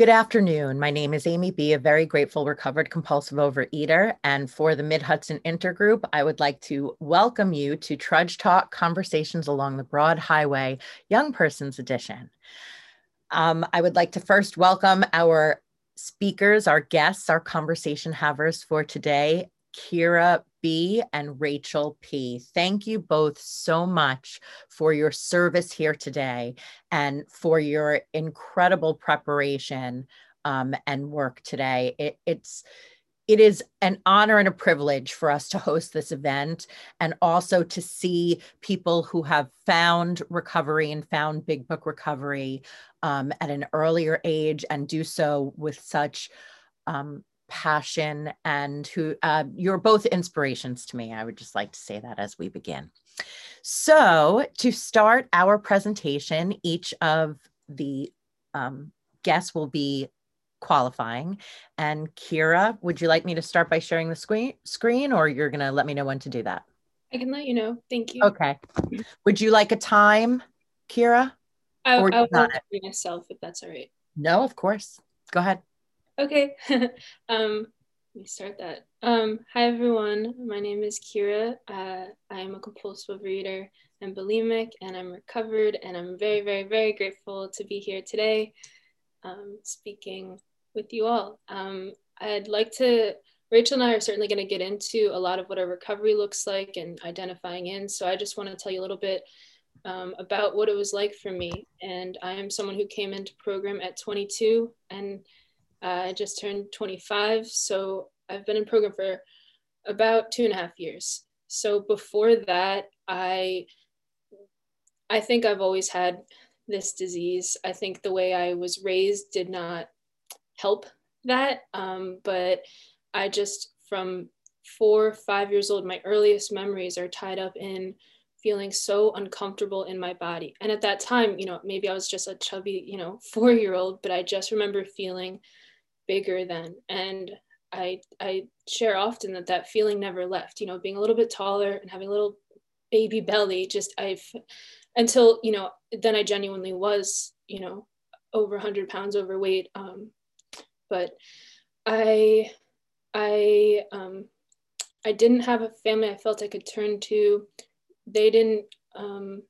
Good afternoon. My name is Amy B., a very grateful recovered compulsive overeater. And for the Mid Hudson Intergroup, I would like to welcome you to Trudge Talk Conversations Along the Broad Highway, Young Persons Edition. Um, I would like to first welcome our speakers, our guests, our conversation havers for today, Kira B and Rachel P. Thank you both so much for your service here today and for your incredible preparation um, and work today. It, it's it is an honor and a privilege for us to host this event and also to see people who have found recovery and found big book recovery um, at an earlier age and do so with such um, passion and who uh, you're both inspirations to me. I would just like to say that as we begin. So, to start our presentation, each of the um, guests will be qualifying. And Kira, would you like me to start by sharing the screen, screen or you're going to let me know when to do that? I can let you know. Thank you. Okay. Would you like a time, Kira? I, I will myself if that's all right. No, of course. Go ahead. Okay. um, let me start that. Um, hi, everyone. My name is Kira. Uh, I am a compulsive eater and bulimic, and I'm recovered, and I'm very, very, very grateful to be here today um, speaking with you all. Um, I'd like to, Rachel and I are certainly going to get into a lot of what our recovery looks like and identifying in. So I just want to tell you a little bit um, about what it was like for me. And I am someone who came into program at 22 and I just turned 25, so I've been in program for about two and a half years. So before that, I I think I've always had this disease. I think the way I was raised did not help that. Um, but I just from four, five years old, my earliest memories are tied up in feeling so uncomfortable in my body. And at that time, you know, maybe I was just a chubby, you know, four year old, but I just remember feeling bigger than and i i share often that that feeling never left you know being a little bit taller and having a little baby belly just i've until you know then i genuinely was you know over 100 pounds overweight. Um but i i um i didn't have a family i felt i could turn to. They didn't um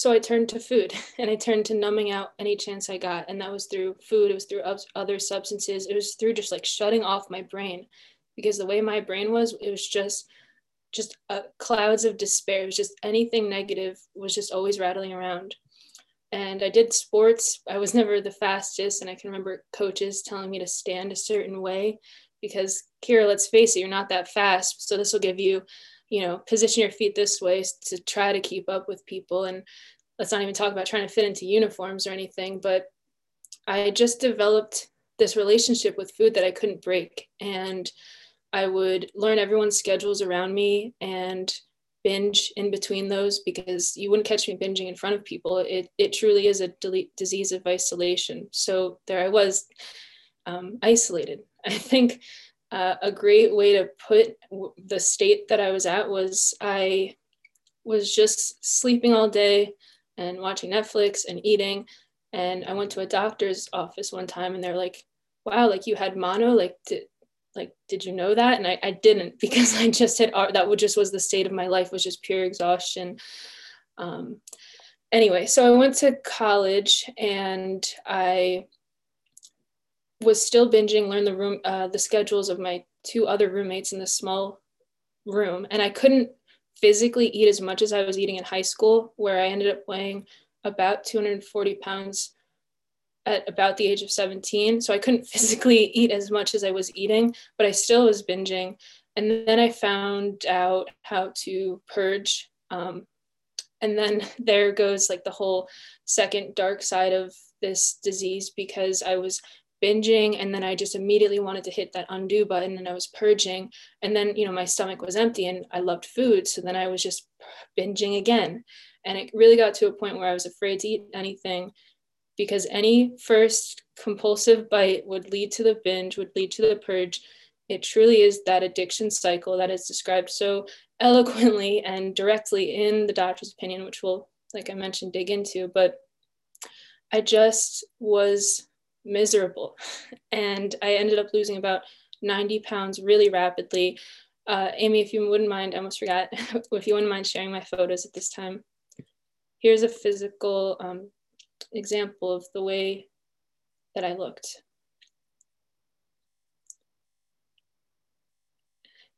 so I turned to food and I turned to numbing out any chance I got. And that was through food, it was through other substances, it was through just like shutting off my brain because the way my brain was, it was just just uh, clouds of despair. It was just anything negative was just always rattling around. And I did sports. I was never the fastest. And I can remember coaches telling me to stand a certain way because, Kira, let's face it, you're not that fast. So this will give you you know, position your feet this way to try to keep up with people. And let's not even talk about trying to fit into uniforms or anything. But I just developed this relationship with food that I couldn't break. And I would learn everyone's schedules around me and binge in between those because you wouldn't catch me binging in front of people. It, it truly is a disease of isolation. So there I was um, isolated. I think uh, a great way to put the state that I was at was I was just sleeping all day and watching Netflix and eating. And I went to a doctor's office one time and they're like, wow, like you had mono, like, did, like, did you know that? And I, I didn't because I just had, that just was the state of my life was just pure exhaustion. Um, anyway, so I went to college and I was still binging, learned the room, uh, the schedules of my two other roommates in this small room, and I couldn't physically eat as much as I was eating in high school, where I ended up weighing about 240 pounds at about the age of 17. So I couldn't physically eat as much as I was eating, but I still was binging. And then I found out how to purge. Um, and then there goes like the whole second dark side of this disease because I was binging and then I just immediately wanted to hit that undo button and I was purging. And then you know my stomach was empty and I loved food so then I was just binging again. And it really got to a point where I was afraid to eat anything because any first compulsive bite would lead to the binge would lead to the purge. It truly is that addiction cycle that is described so eloquently and directly in the doctor's opinion which we'll like I mentioned dig into. But I just was miserable. And I ended up losing about 90 pounds really rapidly. Uh, Amy, if you wouldn't mind, I almost forgot, if you wouldn't mind sharing my photos at this time. Here's a physical um, example of the way that I looked.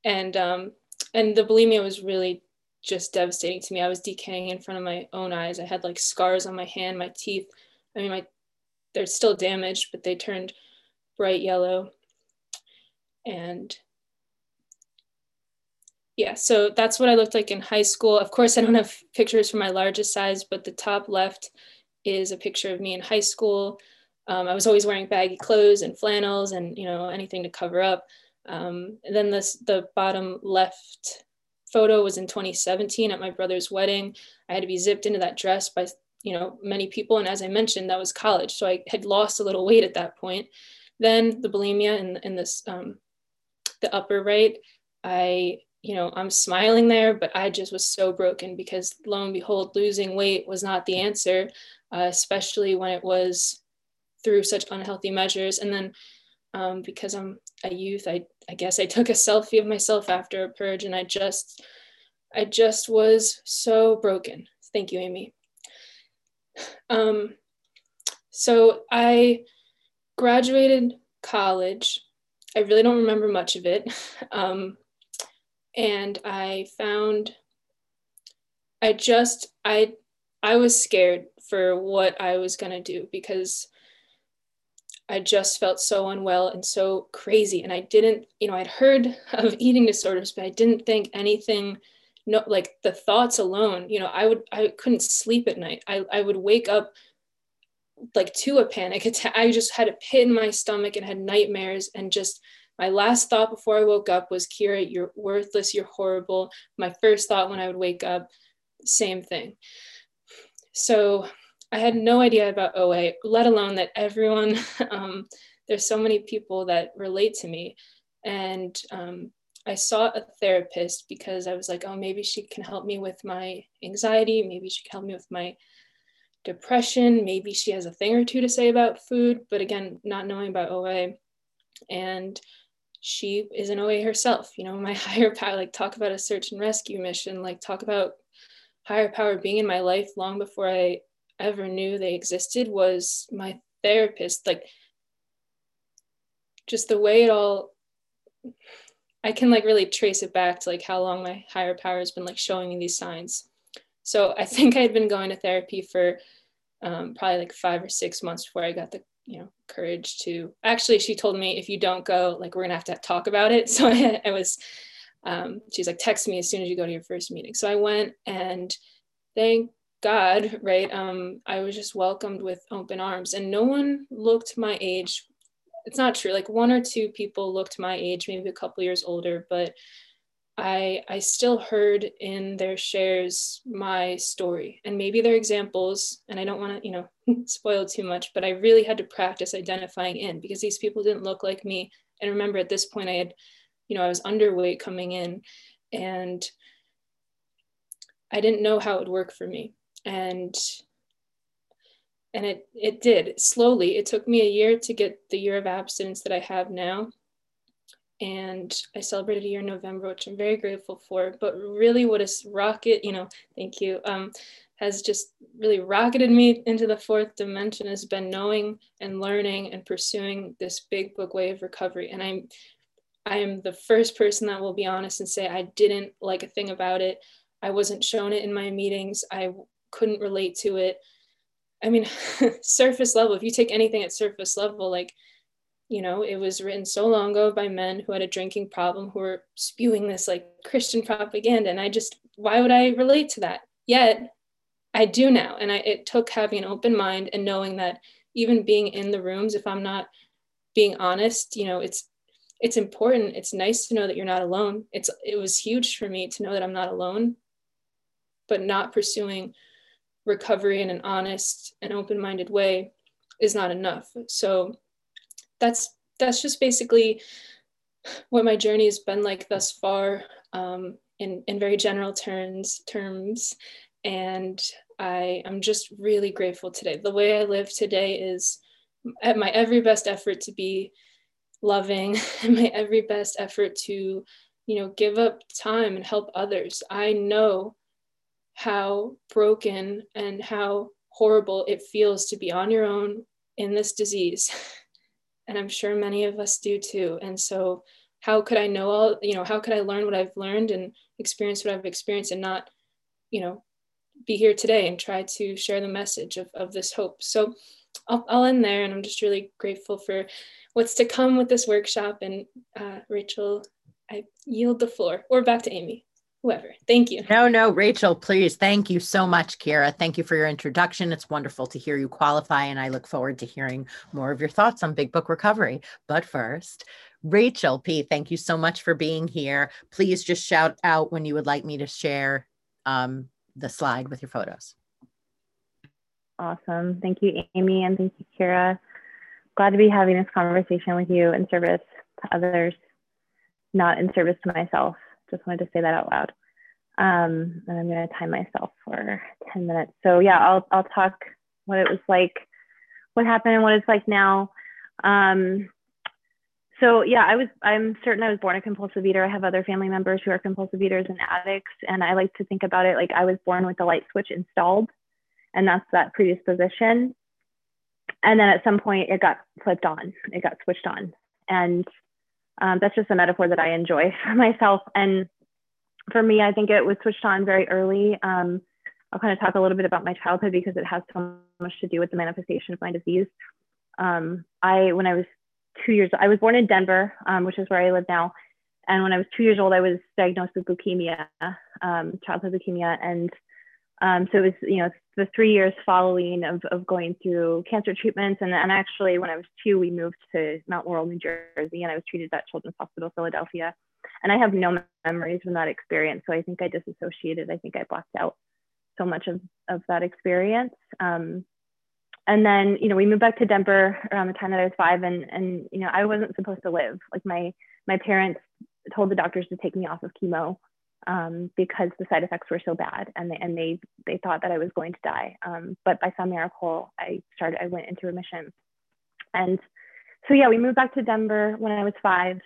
And um, and the bulimia was really just devastating to me. I was decaying in front of my own eyes. I had like scars on my hand, my teeth. I mean, my they're still damaged, but they turned bright yellow. And yeah, so that's what I looked like in high school. Of course, I don't have pictures from my largest size, but the top left is a picture of me in high school. Um, I was always wearing baggy clothes and flannels and you know anything to cover up. Um, then this the bottom left photo was in 2017 at my brother's wedding. I had to be zipped into that dress by you know many people, and as I mentioned, that was college, so I had lost a little weight at that point. Then the bulimia in, in this um, the upper right, I you know I'm smiling there, but I just was so broken because lo and behold, losing weight was not the answer, uh, especially when it was through such unhealthy measures, and then um, because I'm a youth, I, I guess I took a selfie of myself after a purge and I just, I just was so broken. Thank you, Amy. Um, so I graduated college. I really don't remember much of it. Um, and I found, I just, I, I was scared for what I was going to do because I just felt so unwell and so crazy. And I didn't, you know, I'd heard of eating disorders, but I didn't think anything, no, like the thoughts alone, you know, I would, I couldn't sleep at night. I, I would wake up like to a panic attack. I just had a pit in my stomach and had nightmares. And just my last thought before I woke up was, Kira, you're worthless, you're horrible. My first thought when I would wake up, same thing. So I had no idea about OA, let alone that everyone, um, there's so many people that relate to me. And um, I saw a therapist because I was like, oh, maybe she can help me with my anxiety. Maybe she can help me with my depression. Maybe she has a thing or two to say about food. But again, not knowing about OA. And she is an OA herself. You know, my higher power, like talk about a search and rescue mission, like talk about higher power being in my life long before I ever knew they existed was my therapist. Like, just the way it all, I can like really trace it back to like how long my higher power has been like showing me these signs. So I think I had been going to therapy for um, probably like five or six months before I got the you know courage to actually she told me if you don't go like we're gonna have to talk about it so I, I was um, she's like text me as soon as you go to your first meeting so i went and thank God, right, um, I was just welcomed with open arms, and no one looked my age. It's not true. Like one or two people looked my age, maybe a couple years older, but I I still heard in their shares my story and maybe their examples. And I don't want to, you know, spoil too much, but I really had to practice identifying in because these people didn't look like me. And remember, at this point, I had, you know, I was underweight coming in, and I didn't know how it would work for me and and it it did. Slowly. It took me a year to get the year of abstinence that i have now. And i celebrated a year in november which i'm very grateful for. But really what is rocket you know thank you um, has just really rocketed me into the fourth dimension has been knowing and learning and pursuing this big book way of recovery. And i'm i am the first person that will be honest and say i didn't like a thing about it. I wasn't shown it in my meetings. I couldn't relate to it. I mean, surface level, if you take anything at surface level, like, you know, it was written so long ago by men who had a drinking problem who were spewing this like Christian propaganda. And I just, why would I relate to that? Yet I do now. And I, it took having an open mind and knowing that even being in the rooms, if I'm not being honest, you know, it's, it's important. It's nice to know that you're not alone. It's, it was huge for me to know that I'm not alone, but not pursuing recovery in an honest and open-minded way is not enough. So that's that's just basically what my journey has been like thus far um, in, in very general terms terms. And i i'm just really grateful today. The way i live today is at my every best effort to be loving my every best effort to you know give up time and help others. I know how broken and how horrible it feels to be on your own in this disease. And i'm sure many of us do too. And so how could i know all you know how could i learn what i've learned and experience what i've experienced and not you know be here today and try to share the message of, of this hope? So I'll, I'll end there and i'm just really grateful for what's to come with this workshop. And uh, rachel i yield the floor or back to amy whoever. Thank you. No, no, Rachel, please. Thank you so much, Kira. Thank you for your introduction. It's wonderful to hear you qualify, and I look forward to hearing more of your thoughts on Big Book Recovery. But first, Rachel P., thank you so much for being here. Please just shout out when you would like me to share um, the slide with your photos. Awesome. Thank you, Amy, and thank you, Kira. Glad to be having this conversation with you in service to others, not in service to myself. Just wanted to say that out loud. Um, and I'm going to time myself for 10 minutes. So yeah, I'll, I'll talk what it was like, what happened and what it's like now. Um, so yeah, I was, I'm certain I was born a compulsive eater. I have other family members who are compulsive eaters and addicts. And I like to think about it like I was born with the light switch installed and that's that predisposition. And then at some point it got flipped on, it got switched on. And um, that's just a metaphor that I enjoy for myself. And for me, I think it was switched on very early. Um, I'll kind of talk a little bit about my childhood because it has so much to do with the manifestation of my disease. Um, I, when I was two years, I was born in Denver, um, which is where I live now. And when I was two years old, I was diagnosed with leukemia, um, childhood leukemia. And um, so it was, you know, the three years following of, of going through cancer treatments. And, and actually, when I was two, we moved to Mount Laurel, New Jersey, and I was treated at Children's Hospital Philadelphia. And I have no memories from that experience. So I think I disassociated. I think I blocked out so much of, of that experience. Um, and then, you know, we moved back to Denver around the time that I was five, and and you know, I wasn't supposed to live. Like my my parents told the doctors to take me off of chemo um, because the side effects were so bad and they, and they, they thought that I was going to die. Um, but by some miracle, I started, I went into remission. And so, yeah, we moved back to Denver when I was five.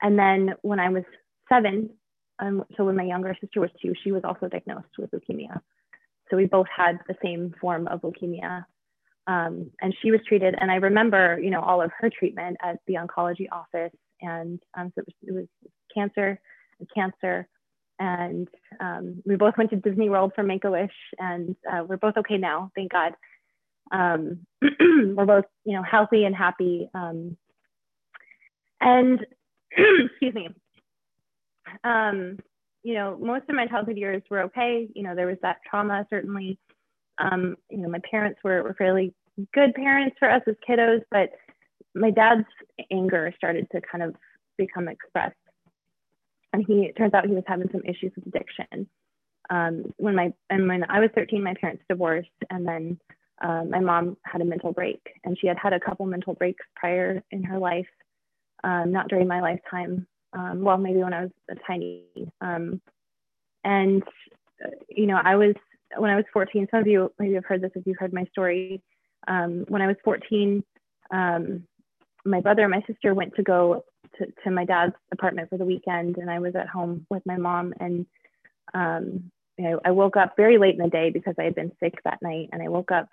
And then when I was seven, um, so when my younger sister was two, she was also diagnosed with leukemia. So we both had the same form of leukemia. Um, and she was treated, and I remember, you know, all of her treatment at the oncology office. And um, so it was, it was cancer and cancer and um, we both went to Disney World for Make a Wish, and uh, we're both okay now, thank God. Um, we're both, you know, healthy and happy. Um, and excuse me, um, you know, most of my childhood years were okay. You know, there was that trauma certainly. Um, you know, my parents were, were fairly good parents for us as kiddos, but my dad's anger started to kind of become expressed and he it turns out he was having some issues with addiction. Um, when my and when I was 13, my parents divorced, and then uh, my mom had a mental break, and she had had a couple mental breaks prior in her life, um, not during my lifetime. Um, well, maybe when I was a tiny. Um, and you know, I was when I was 14. Some of you maybe have heard this if you've heard my story. Um, when I was 14, um, my brother and my sister went to go to, to my dad's apartment for the weekend and I was at home with my mom and um, know, I woke up very late in the day because I had been sick that night and I woke up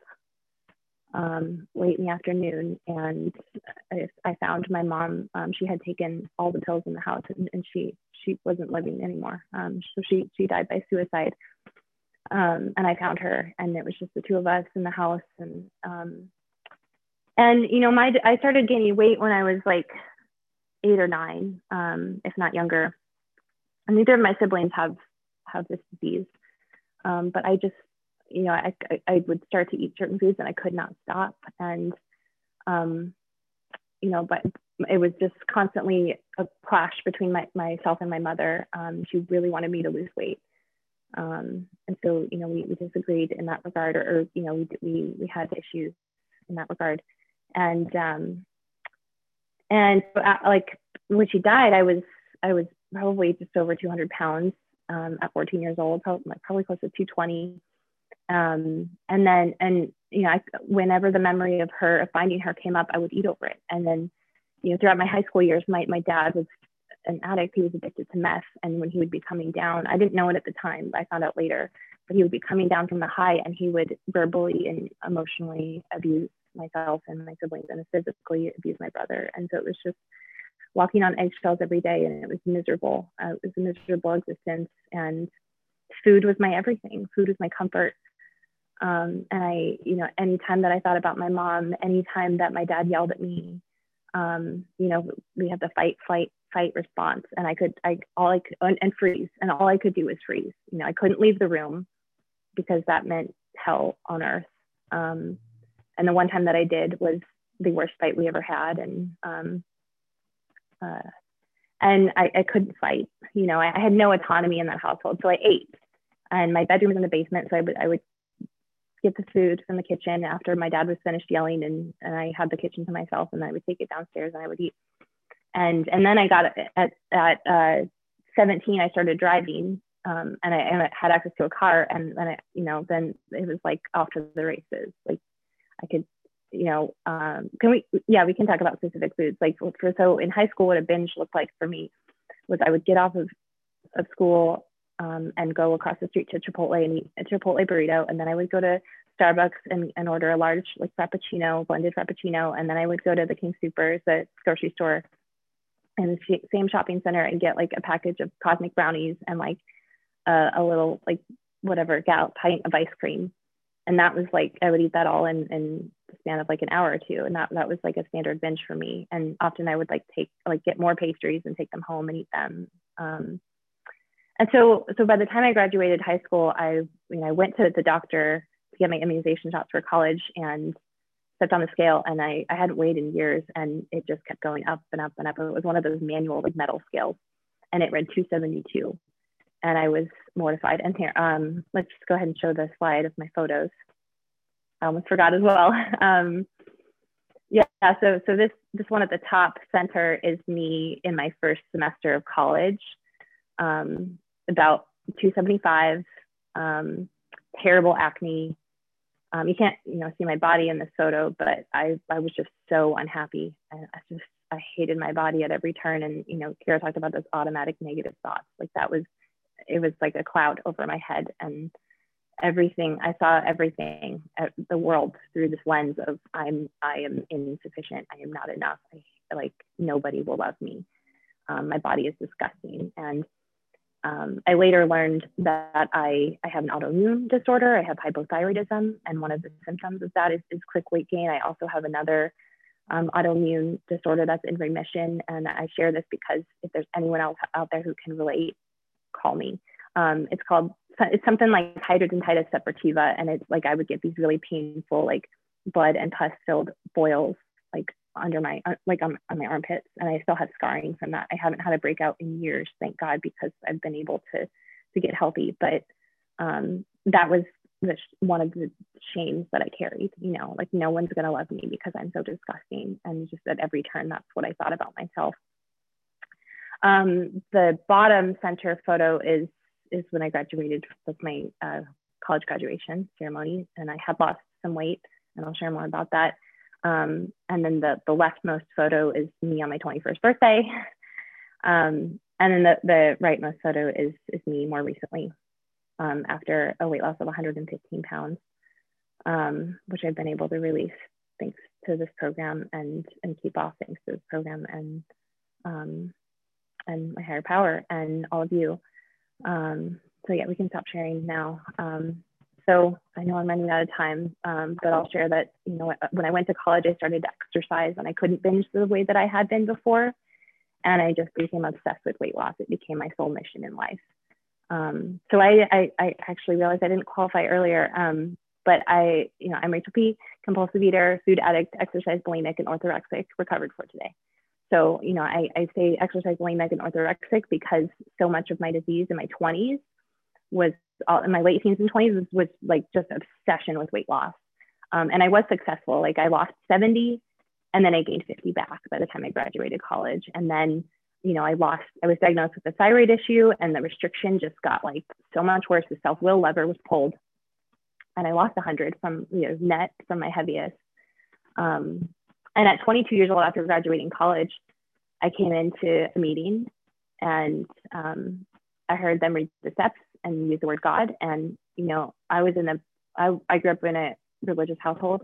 um, late in the afternoon and I, I found my mom, um, she had taken all the pills in the house and, and she, she wasn't living anymore. Um, so she, she died by suicide. Um, and I found her and it was just the two of us in the house and, um, and you know, my, I started gaining weight when I was like eight or nine, um, if not younger. And neither of my siblings have have this disease, um, but I just, you know, I, I, would start to eat certain foods and I could not stop, and um, you know, but it was just constantly a clash between my, myself and my mother. Um, she really wanted me to lose weight. Um, and so, you know, we, we disagreed in that regard, or, or you know, we, we, we had issues in that regard. And um, and uh, like when she died, I was I was probably just over 200 pounds um, at 14 years old, probably, probably close to 220. Um, and then and you know, I, whenever the memory of her, of finding her came up, I would eat over it. And then, you know, throughout my high school years, my, my dad was an addict. He was addicted to meth. And when he would be coming down, I didn't know it at the time, I found out later, but he would be coming down from the high and he would verbally and emotionally abuse myself and my siblings and physically abuse my brother. And so it was just walking on eggshells every day and it was miserable. Uh, it was a miserable existence. And food was my everything. Food was my comfort. Um, and I, you know, anytime that I thought about my mom, anytime that my dad yelled at me, um, you know, we had the fight, flight, fight response. And I could, I, all I could, and, and freeze. And all I could do was freeze. You know, I couldn't leave the room because that meant hell on earth. Um, and the one time that I did was the worst fight we ever had. And, um, uh, and I, I, couldn't fight. You know, I, I, had no autonomy in that household, so I ate. And my bedroom was in the basement, so I would I would get the food from the kitchen after my dad was finished yelling, and and I had the kitchen to myself, and I would take it downstairs and I would eat. And and then I got at at uh, 17, I started driving, um, and, I, and I had access to a car, and then I, you know, then it was like off to the races. Like I could you know, um, can we, yeah, we can talk about specific foods. Like for, so in high school, what a binge looked like for me was I would get off of, of school um, and go across the street to Chipotle and eat a Chipotle burrito. And then I would go to Starbucks and, and order a large like Frappuccino, blended Frappuccino. And then I would go to the King Supers, the grocery store in the same shopping center and get like a package of cosmic brownies and like a, a little like whatever gal pint of ice cream and that was like I would eat that all in in the span of like an hour or two, and that that was like a standard binge for me. And often I would like take like get more pastries and take them home and eat them. Um, and so so by the time I graduated high school, I you know I went to the doctor to get my immunization shots for college and stepped on the scale and I, I hadn't weighed in years and it just kept going up and up and up. It was one of those manual like metal scales and it read 272 and I was mortified. And here, um, let's just go ahead and show the slide of my photos. I almost forgot as well. Um, yeah, so so this this one at the top center is me in my first semester of college, um, about 275, um, terrible acne. Um, you can't you know see my body in this photo, but I I was just so unhappy. I, I just I hated my body at every turn, and you know Kira talked about those automatic negative thoughts. Like that was it was like a cloud over my head and everything i saw everything uh, the world through this lens of i'm i am insufficient. I am not enough. I, like nobody will love me. Um, my body is disgusting. And um, i later learned that I, I have an autoimmune disorder. I have hypothyroidism and one of the symptoms of that is, is quick weight gain. I also have another um, autoimmune disorder that's in remission and i share this because if there's anyone else out there who can relate call me. Um, it's called it's something like hidradenitis suppurativa, and it's like I would get these really painful like blood and pus filled boils like under my uh, like on, on my armpits, and I still have scarring from that. I haven't had a breakout in years, thank God, because I've been able to to get healthy. But um, that was the, one of the shames that I carried. You know, like no one's gonna love me because I'm so disgusting, and just at every turn, that's what I thought about myself. Um, the bottom center photo is is when I graduated with my uh, college graduation ceremony, and I had lost some weight, and I'll share more about that. Um, and then the the leftmost photo is me on my 21st birthday, um, and then the the rightmost photo is is me more recently, um, after a weight loss of 115 pounds, um, which I've been able to release thanks to this program and and keep off thanks to this program and um, and my higher power and all of you. Um, so yeah, we can stop sharing now. Um, so I know I'm running out of time, um, but I'll share that, you know, when I went to college, I started to exercise and I couldn't binge the way that I had been before. And I just became obsessed with weight loss. It became my sole mission in life. Um, so I, I, I, actually realized I didn't qualify earlier, um, but I, you know, I'm Rachel P., compulsive eater, food addict, exercise bulimic, and orthorexic, recovered for today. So, you know, I, I say exercise bulimic and orthorexic because so much of my disease in my 20s was all in my late teens and 20s was, was like just obsession with weight loss. Um, and I was successful. Like I lost 70 and then I gained 50 back by the time I graduated college. And then, you know, I lost, I was diagnosed with a thyroid issue and the restriction just got like so much worse. The self will lever was pulled. and I lost 100 from you know net from my heaviest. Um, and at 22 years old, after graduating college, I came into a meeting and um, I heard them read the steps and use the word God. And you know, I was in a I, I grew up in a religious household,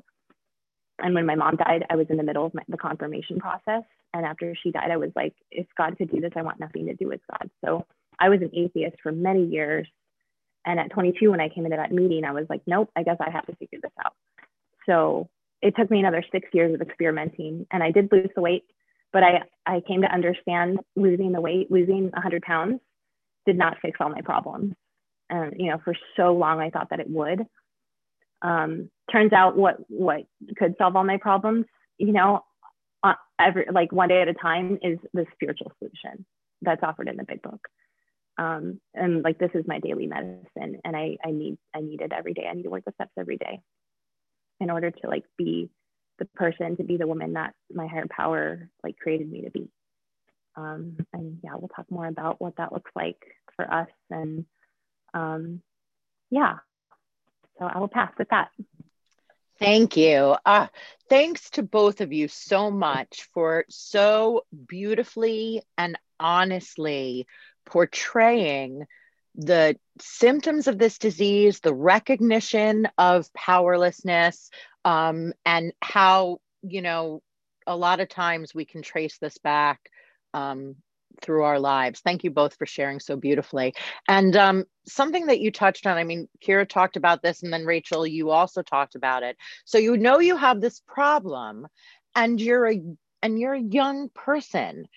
and when my mom died, I was in the middle of my, the confirmation process. And after she died, I was like, if God could do this, I want nothing to do with God. So I was an atheist for many years. And at 22, when I came into that meeting, I was like, nope, I guess I have to figure this out. So it took me another six years of experimenting and I did lose the weight, but I, I came to understand losing the weight, losing 100 pounds did not fix all my problems. And, you know, for so long, I thought that it would. Um, turns out what, what could solve all my problems, you know, uh, every, like one day at a time is the spiritual solution that's offered in the big book um, and like this is my daily medicine and I, I need i need it every day i need to work the steps every day in order to like be the person to be the woman that my higher power like created me to be. Um, and yeah we'll talk more about what that looks like for us and um, yeah. So i will pass with that. Thank you. Uh, thanks to both of you so much for so beautifully and honestly portraying the symptoms of this disease, the recognition of powerlessness, um, and how, you know, a lot of times we can trace this back um, through our lives. Thank you both for sharing so beautifully. And um, something that you touched on, I mean, Kira talked about this, and then Rachel, you also talked about it. So you know you have this problem, and you're a and you're a young person.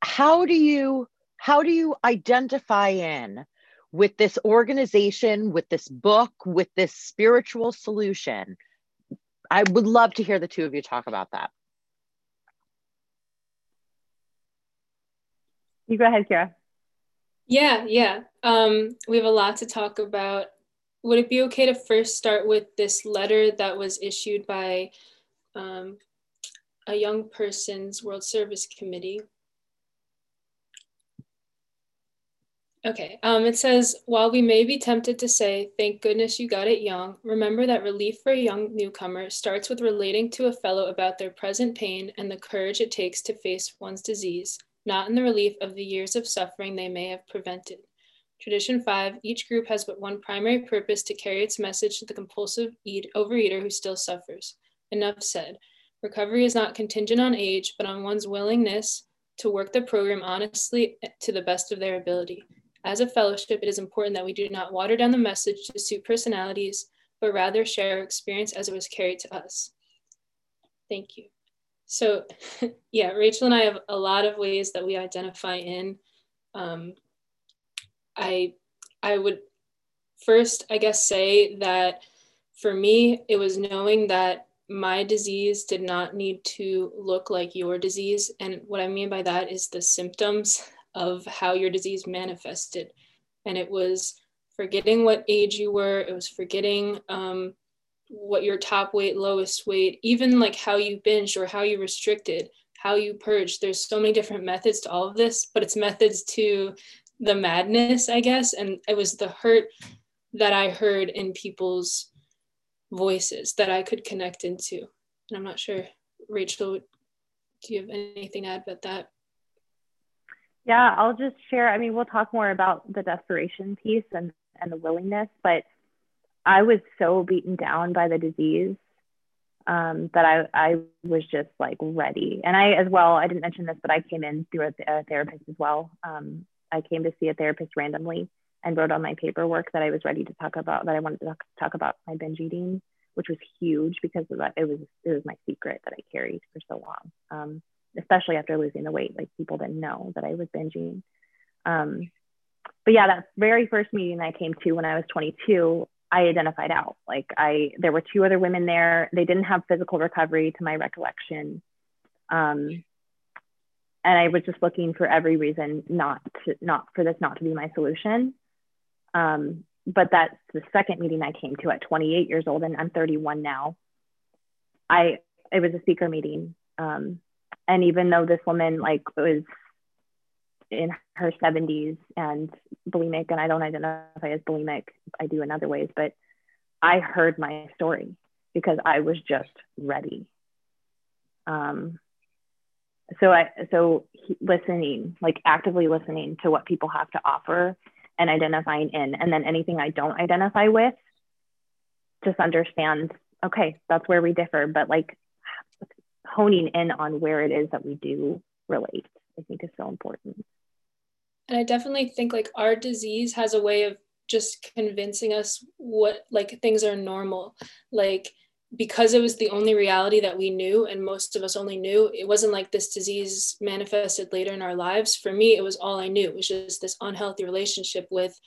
How do you how do you identify in with this organization, with this book, with this spiritual solution? I would love to hear the two of you talk about that. You go ahead, Kira. Yeah, yeah. Um, we have a lot to talk about. Would it be okay to first start with this letter that was issued by um, a young person's World Service Committee? Okay, um, it says, while we may be tempted to say, thank goodness you got it young, remember that relief for a young newcomer starts with relating to a fellow about their present pain and the courage it takes to face one's disease, not in the relief of the years of suffering they may have prevented. Tradition five, each group has but one primary purpose to carry its message to the compulsive eat, overeater who still suffers. Enough said. Recovery is not contingent on age, but on one's willingness to work the program honestly to the best of their ability. As a fellowship, it is important that we do not water down the message to suit personalities, but rather share our experience as it was carried to us. Thank you. So, yeah, Rachel and I have a lot of ways that we identify in. Um, I, I would first, I guess, say that for me, it was knowing that my disease did not need to look like your disease. And what I mean by that is the symptoms of how your disease manifested. And it was forgetting what age you were, it was forgetting um, what your top weight, lowest weight, even like how you binged or how you restricted, how you purged. There's so many different methods to all of this, but it's methods to the madness, I guess. And it was the hurt that I heard in people's voices that I could connect into. And I'm not sure, Rachel, do you have anything to add about that? Yeah, I'll just share. I mean, we'll talk more about the desperation piece and, and the willingness, but I was so beaten down by the disease um, that I, I was just like ready. And I, as well, I didn't mention this, but I came in through a, a therapist as well. Um, I came to see a therapist randomly and wrote on my paperwork that I was ready to talk about, that I wanted to talk, talk about my binge eating, which was huge because of that. It was, it was my secret that I carried for so long. Um, especially after losing the weight. Like people didn't know that I was binging. Um, but yeah, that very first meeting I came to when I was 22, I identified out. Like I, there were two other women there. They didn't have physical recovery, to my recollection. Um, and I was just looking for every reason not to, not for this not to be my solution. Um, but that's the second meeting I came to at 28 years old, and I'm 31 now. I it was a speaker meeting. Um, and even though this woman like was in her 70s and bulimic and i don't identify as bulimic i do in other ways but I heard my story because I was just ready. Um, so I so listening, like actively listening to what people have to offer and identifying in, and then anything I don't identify with, just understand. Okay, that's where we differ, but like honing in on where it is that we do relate, I think is so important. And I definitely think like our disease has a way of just convincing us what like things are normal. Like because it was the only reality that we knew and most of us only knew it wasn't like this disease manifested later in our lives for me it was all i knew it was just this unhealthy relationship with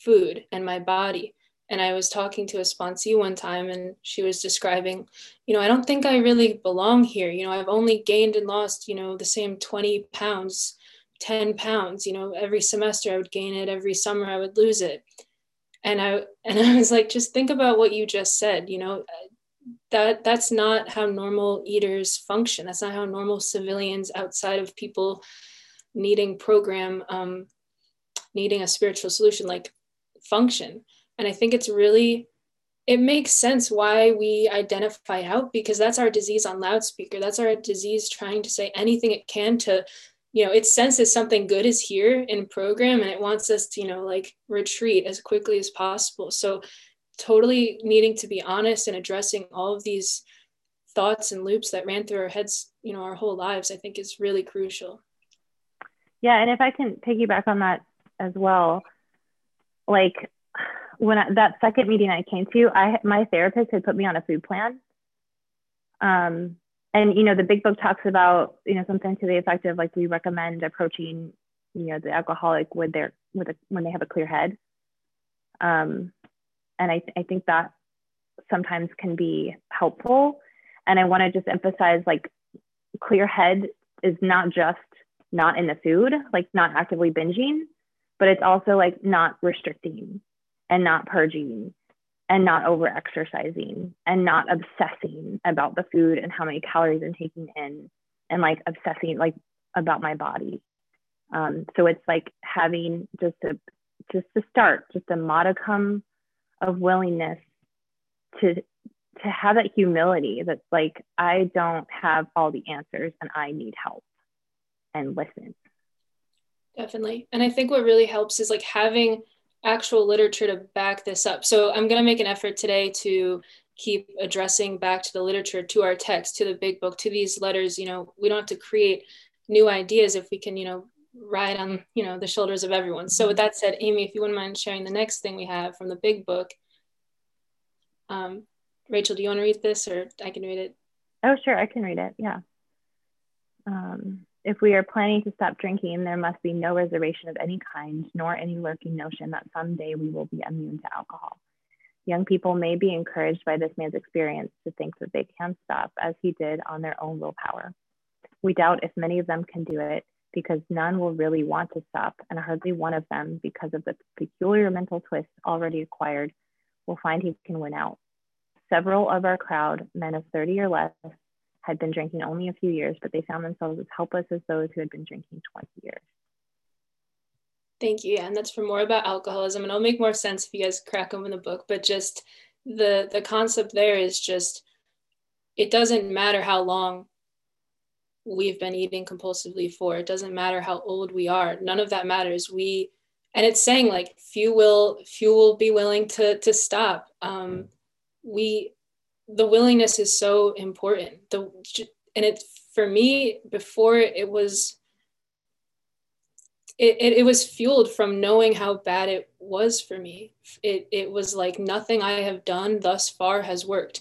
food and my body and i was talking to a sponsee one time and she was describing you know i don't think i really belong here. You know i've only gained and lost you know the same 20 pounds 10 pounds. You know every semester i would gain it every summer i would lose it. And i and i was like just think about what you just said you know that that's not how normal eaters function. That's not how normal civilians outside of people needing program um, needing a spiritual solution like function and i think it's really it makes sense why we identify out because that's our disease on loudspeaker. That's our disease trying to say anything it can to you know it senses something good is here in program and it wants us to you know like retreat as quickly as possible. So totally needing to be honest and addressing all of these thoughts and loops that ran through our heads you know our whole lives i think is really crucial. Yeah and if i can piggyback on that as well like when I, that second meeting i came to i my therapist had put me on a food plan. Um and you know the big book talks about you know something to the effect of like we recommend approaching you know the alcoholic with their with a, when they have a clear head. Um, and I, I think that sometimes can be helpful. And i want to just emphasize like clear head is not just not in the food like not actively binging but it's also like not restricting and not purging and not over exercising and not obsessing about the food and how many calories I'm taking in and like obsessing like about my body. Um, so it's like having just a just to start, just a modicum of willingness to to have that humility that's like I don't have all the answers and I need help and listen. Definitely. And I think what really helps is like having actual literature to back this up. So I'm going to make an effort today to keep addressing back to the literature, to our text, to the big book, to these letters. You know, we don't have to create new ideas if we can, you know, ride on, you know, the shoulders of everyone. So with that said, Amy, if you wouldn't mind sharing the next thing we have from the big book. Um, Rachel, do you want to read this or I can read it? Oh, sure. I can read it. Yeah. Um, if we are planning to stop drinking, there must be no reservation of any kind, nor any lurking notion that someday we will be immune to alcohol. Young people may be encouraged by this man's experience to think that they can stop as he did on their own willpower. We doubt if many of them can do it because none will really want to stop, and hardly one of them, because of the peculiar mental twist already acquired, will find he can win out. Several of our crowd, men of 30 or less, had been drinking only a few years, but they found themselves as helpless as those who had been drinking 20 years. Thank you. Yeah, and that's for more about alcoholism. And it'll make more sense if you guys crack open the book. But just the the concept there is just it doesn't matter how long we've been eating compulsively for. It doesn't matter how old we are. None of that matters. We and it's saying like few will few will be willing to to stop. Um, we the willingness is so important. The and it for me before it was it, it, it, was fueled from knowing how bad it was for me. It, it was like nothing i have done thus far has worked.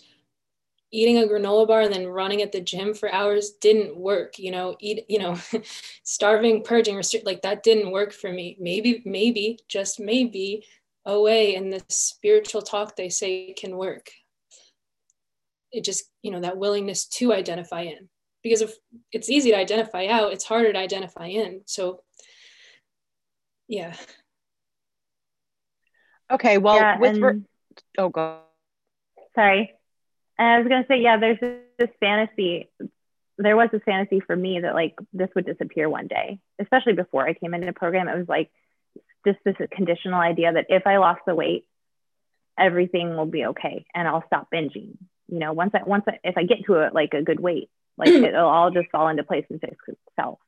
Eating a granola bar and then running at the gym for hours didn't work you know eat you know starving purging restrict like that didn't work for me. Maybe maybe just maybe OA and the spiritual talk they say can work it just you know that willingness to identify in. Because if it's easy to identify out it's harder to identify in. So yeah. Okay well yeah, with re- oh go. Sorry. And i was going to say yeah there's this fantasy there was this fantasy for me that like this would disappear one day especially before i came into the program. It was like just this conditional idea that if i lost the weight everything will be okay and I'll stop binging. You know, once I once I, if I get to a like a good weight, like it'll all just fall into place and fix itself.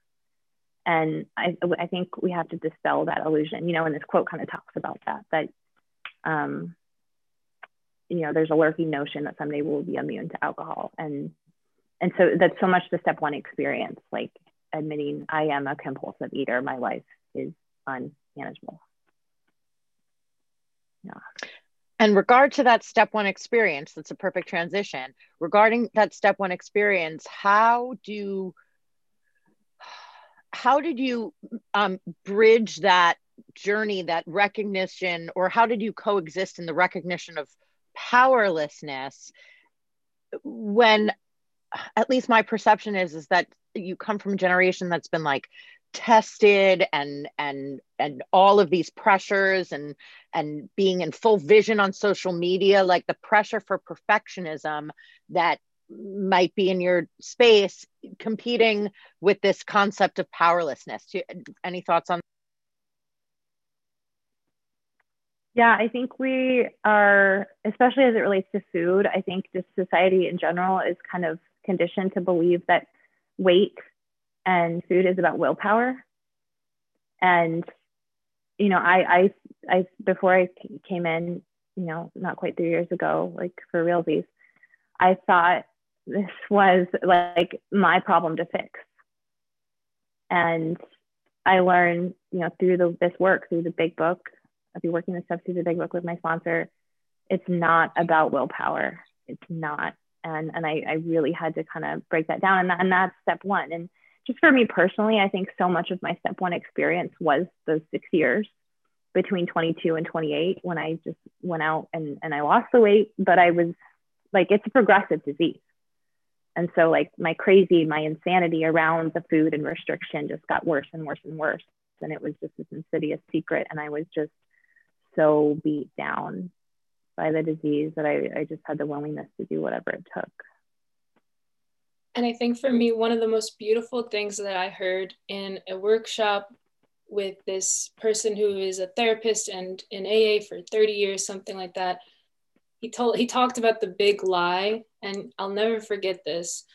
And I I think we have to dispel that illusion. You know, and this quote kind of talks about that that um you know there's a lurking notion that someday we'll be immune to alcohol and and so that's so much the step one experience like admitting i am a compulsive eater my life is unmanageable yeah and regard to that step one experience that's a perfect transition. Regarding that step one experience how do how did you um, bridge that journey that recognition or how did you coexist in the recognition of powerlessness when at least my perception is is that you come from a generation that's been like tested and and and all of these pressures and and being in full vision on social media like the pressure for perfectionism that might be in your space competing with this concept of powerlessness. Any thoughts on? Yeah, I think we are, especially as it relates to food, I think just society in general is kind of conditioned to believe that weight and food is about willpower. And, you know, I, I, I, before I came in, you know, not quite three years ago, like for realsies, I thought this was like my problem to fix. And I learned, you know, through the, this work, through the big book, I'll be working the steps through the big book with my sponsor. It's not about willpower. It's not. And, and I, I really had to kind of break that down. And, and that's step one. And just for me personally, I think so much of my step one experience was those six years between 22 and 28 when I just went out and, and I lost the weight, but I was like, it's a progressive disease. And so, like, my crazy, my insanity around the food and restriction just got worse and worse and worse. And it was just this insidious secret. And I was just so beat down by the disease that I, I just had the willingness to do whatever it took. And I think for me, one of the most beautiful things that I heard in a workshop with this person who is a therapist and in AA for 30 years, something like that, he told he talked about the big lie, and I'll never forget this.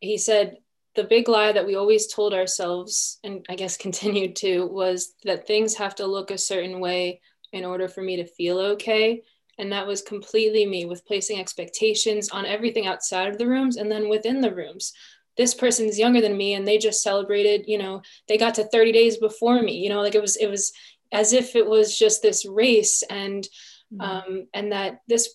He said the big lie that we always told ourselves, and I guess continued to, was that things have to look a certain way in order for me to feel okay. And that was completely me with placing expectations on everything outside of the rooms and then within the rooms. This person's younger than me and they just celebrated, you know, they got to 30 days before me, you know, like it was, it was as if it was just this race and, mm-hmm. um, and that this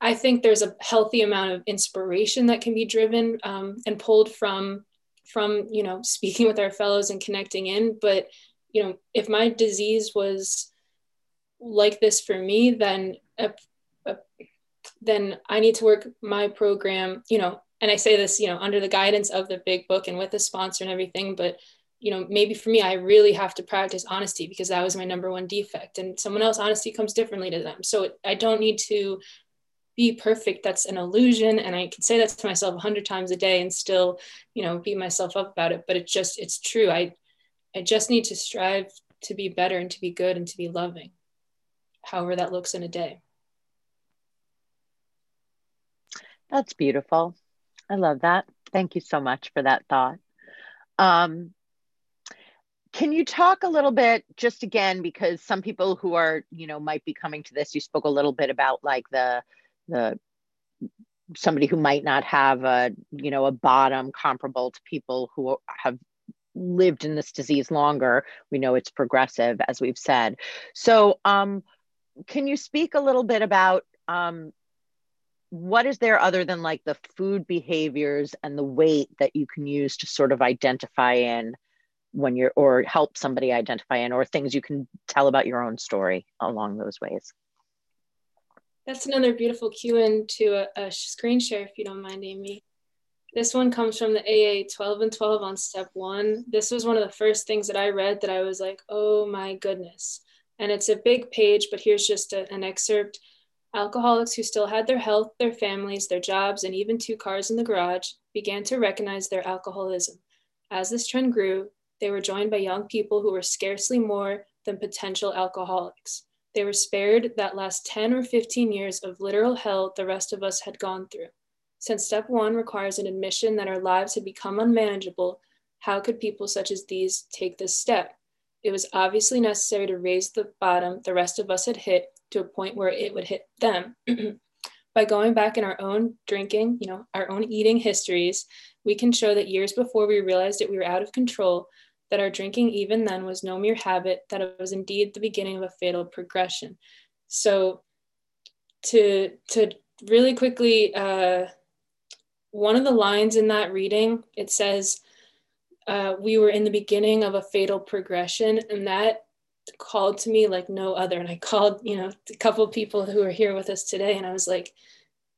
I think there's a healthy amount of inspiration that can be driven um, and pulled from from you know speaking with our fellows and connecting in. But you know, if my disease was like this for me, then uh, uh, then I need to work my program, you know, and I say this, you know, under the guidance of the big book and with a sponsor and everything, but you know, maybe for me, I really have to practice honesty because that was my number one defect. And someone else, honesty comes differently to them. So I don't need to be perfect. That's an illusion. And I can say that to myself a hundred times a day and still, you know, beat myself up about it. But it's just, it's true. I, I just need to strive to be better and to be good and to be loving however that looks in a day. That's beautiful. I love that. Thank you so much for that thought. Um, can you talk a little bit, just again, because some people who are, you know, might be coming to this, you spoke a little bit about like the, the, somebody who might not have a, you know, a bottom comparable to people who have lived in this disease longer. We know it's progressive, as we've said. So, um, can you speak a little bit about um, what is there other than like the food behaviors and the weight that you can use to sort of identify in when you're or help somebody identify in or things you can tell about your own story along those ways? That's another beautiful cue into a, a screen share if you don't mind amy. This one comes from the aa 12 and 12 on step one. This was one of the first things that i read that i was like oh my goodness. And it's a big page, but here's just a, an excerpt. Alcoholics who still had their health, their families, their jobs, and even two cars in the garage began to recognize their alcoholism. As this trend grew, they were joined by young people who were scarcely more than potential alcoholics. They were spared that last 10 or 15 years of literal hell the rest of us had gone through. Since step one requires an admission that our lives had become unmanageable, how could people such as these take this step? It was obviously necessary to raise the bottom the rest of us had hit to a point where it would hit them. By going back in our own drinking, you know, our own eating histories, we can show that years before we realized that we were out of control, that our drinking even then was no mere habit, that it was indeed the beginning of a fatal progression. So to to really quickly uh, one of the lines in that reading it says uh, we were in the beginning of a fatal progression and that called to me like no other. And i called you know a couple people who are here with us today and i was like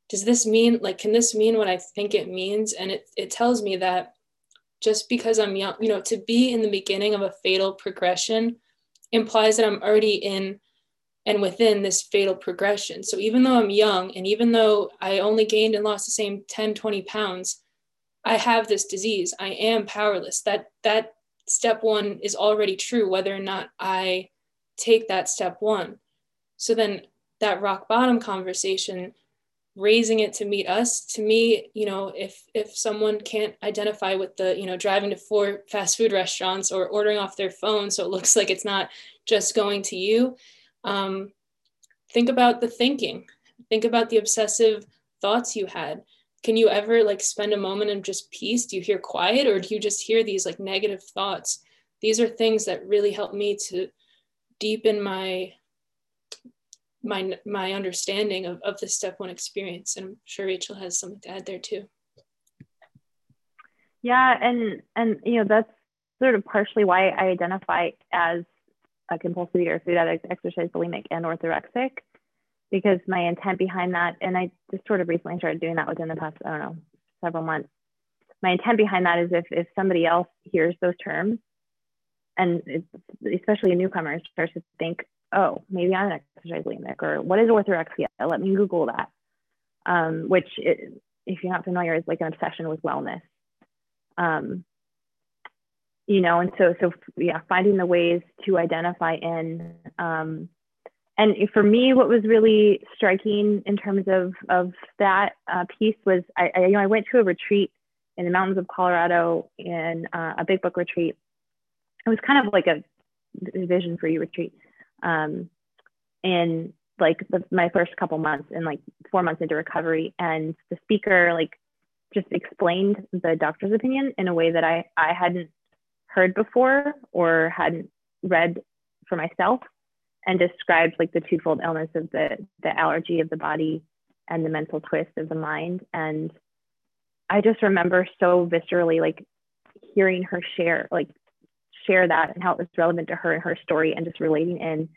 does this mean like can this mean what i think it means? And it, it tells me that just because i'm young you know to be in the beginning of a fatal progression implies that i'm already in and within this fatal progression. So even though i'm young and even though i only gained and lost the same 10 20 pounds i have this disease. I am powerless. That that step one is already true, whether or not I take that step one. So then that rock bottom conversation, raising it to meet us, to me, you know, if if someone can't identify with the, you know, driving to four fast food restaurants or ordering off their phone, so it looks like it's not just going to you, um, think about the thinking. Think about the obsessive thoughts you had can you ever like spend a moment of just peace? Do you hear quiet or do you just hear these like negative thoughts? These are things that really help me to deepen my my my understanding of, of the step one experience and i'm sure rachel has something to add there too. Yeah and and you know that's sort of partially why i identify as a compulsive eater food addict exercise bulimic and orthorexic because my intent behind that, and I just sort of recently started doing that within the past, I don't know, several months. My intent behind that is if, if somebody else hears those terms, and especially a newcomer starts to think, oh, maybe I'm an exercise bulimic, or what is orthorexia? Let me Google that. Um, which, if you're not familiar, is like an obsession with wellness. Um, you know, and so, so yeah, finding the ways to identify in um, and for me, what was really striking in terms of of that uh, piece was I, I, you know I went to a retreat in the mountains of Colorado in uh, a big book retreat. It was kind of like a vision for you retreat, um, in like the, my first couple months and like four months into recovery, and the speaker like just explained the doctor's opinion in a way that I I hadn't heard before or hadn't read for myself and describes like the twofold illness of the the allergy of the body and the mental twist of the mind. And i just remember so viscerally like hearing her share like share that and how it was relevant to her and her story and just relating in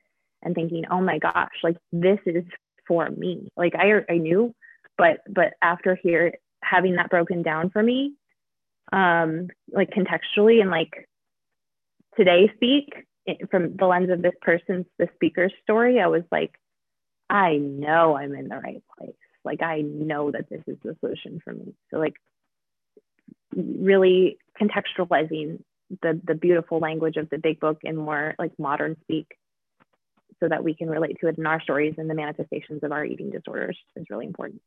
and thinking oh my gosh like this is for me. Like i i knew but but after here having that broken down for me um like contextually and like today speak from the lens of this person's the speaker's story i was like i know i'm in the right place. Like i know that this is the solution for me. So like really contextualizing the the beautiful language of the big book in more like modern speak so that we can relate to it in our stories and the manifestations of our eating disorders is really important.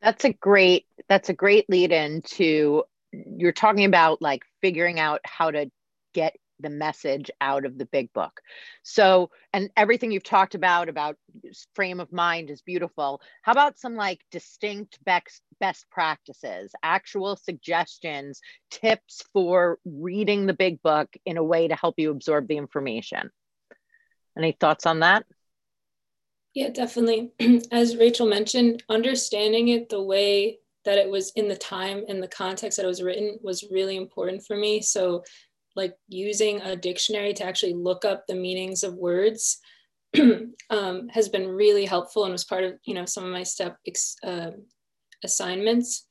That's a great that's a great lead in to you're talking about like figuring out how to get the message out of the big book. So, and everything you've talked about about frame of mind is beautiful. How about some like distinct best practices, actual suggestions, tips for reading the big book in a way to help you absorb the information? Any thoughts on that? Yeah, definitely. As Rachel mentioned, understanding it the way that it was in the time and the context that it was written was really important for me. So like using a dictionary to actually look up the meanings of words um, has been really helpful and was part of you know some of my step uh, assignments.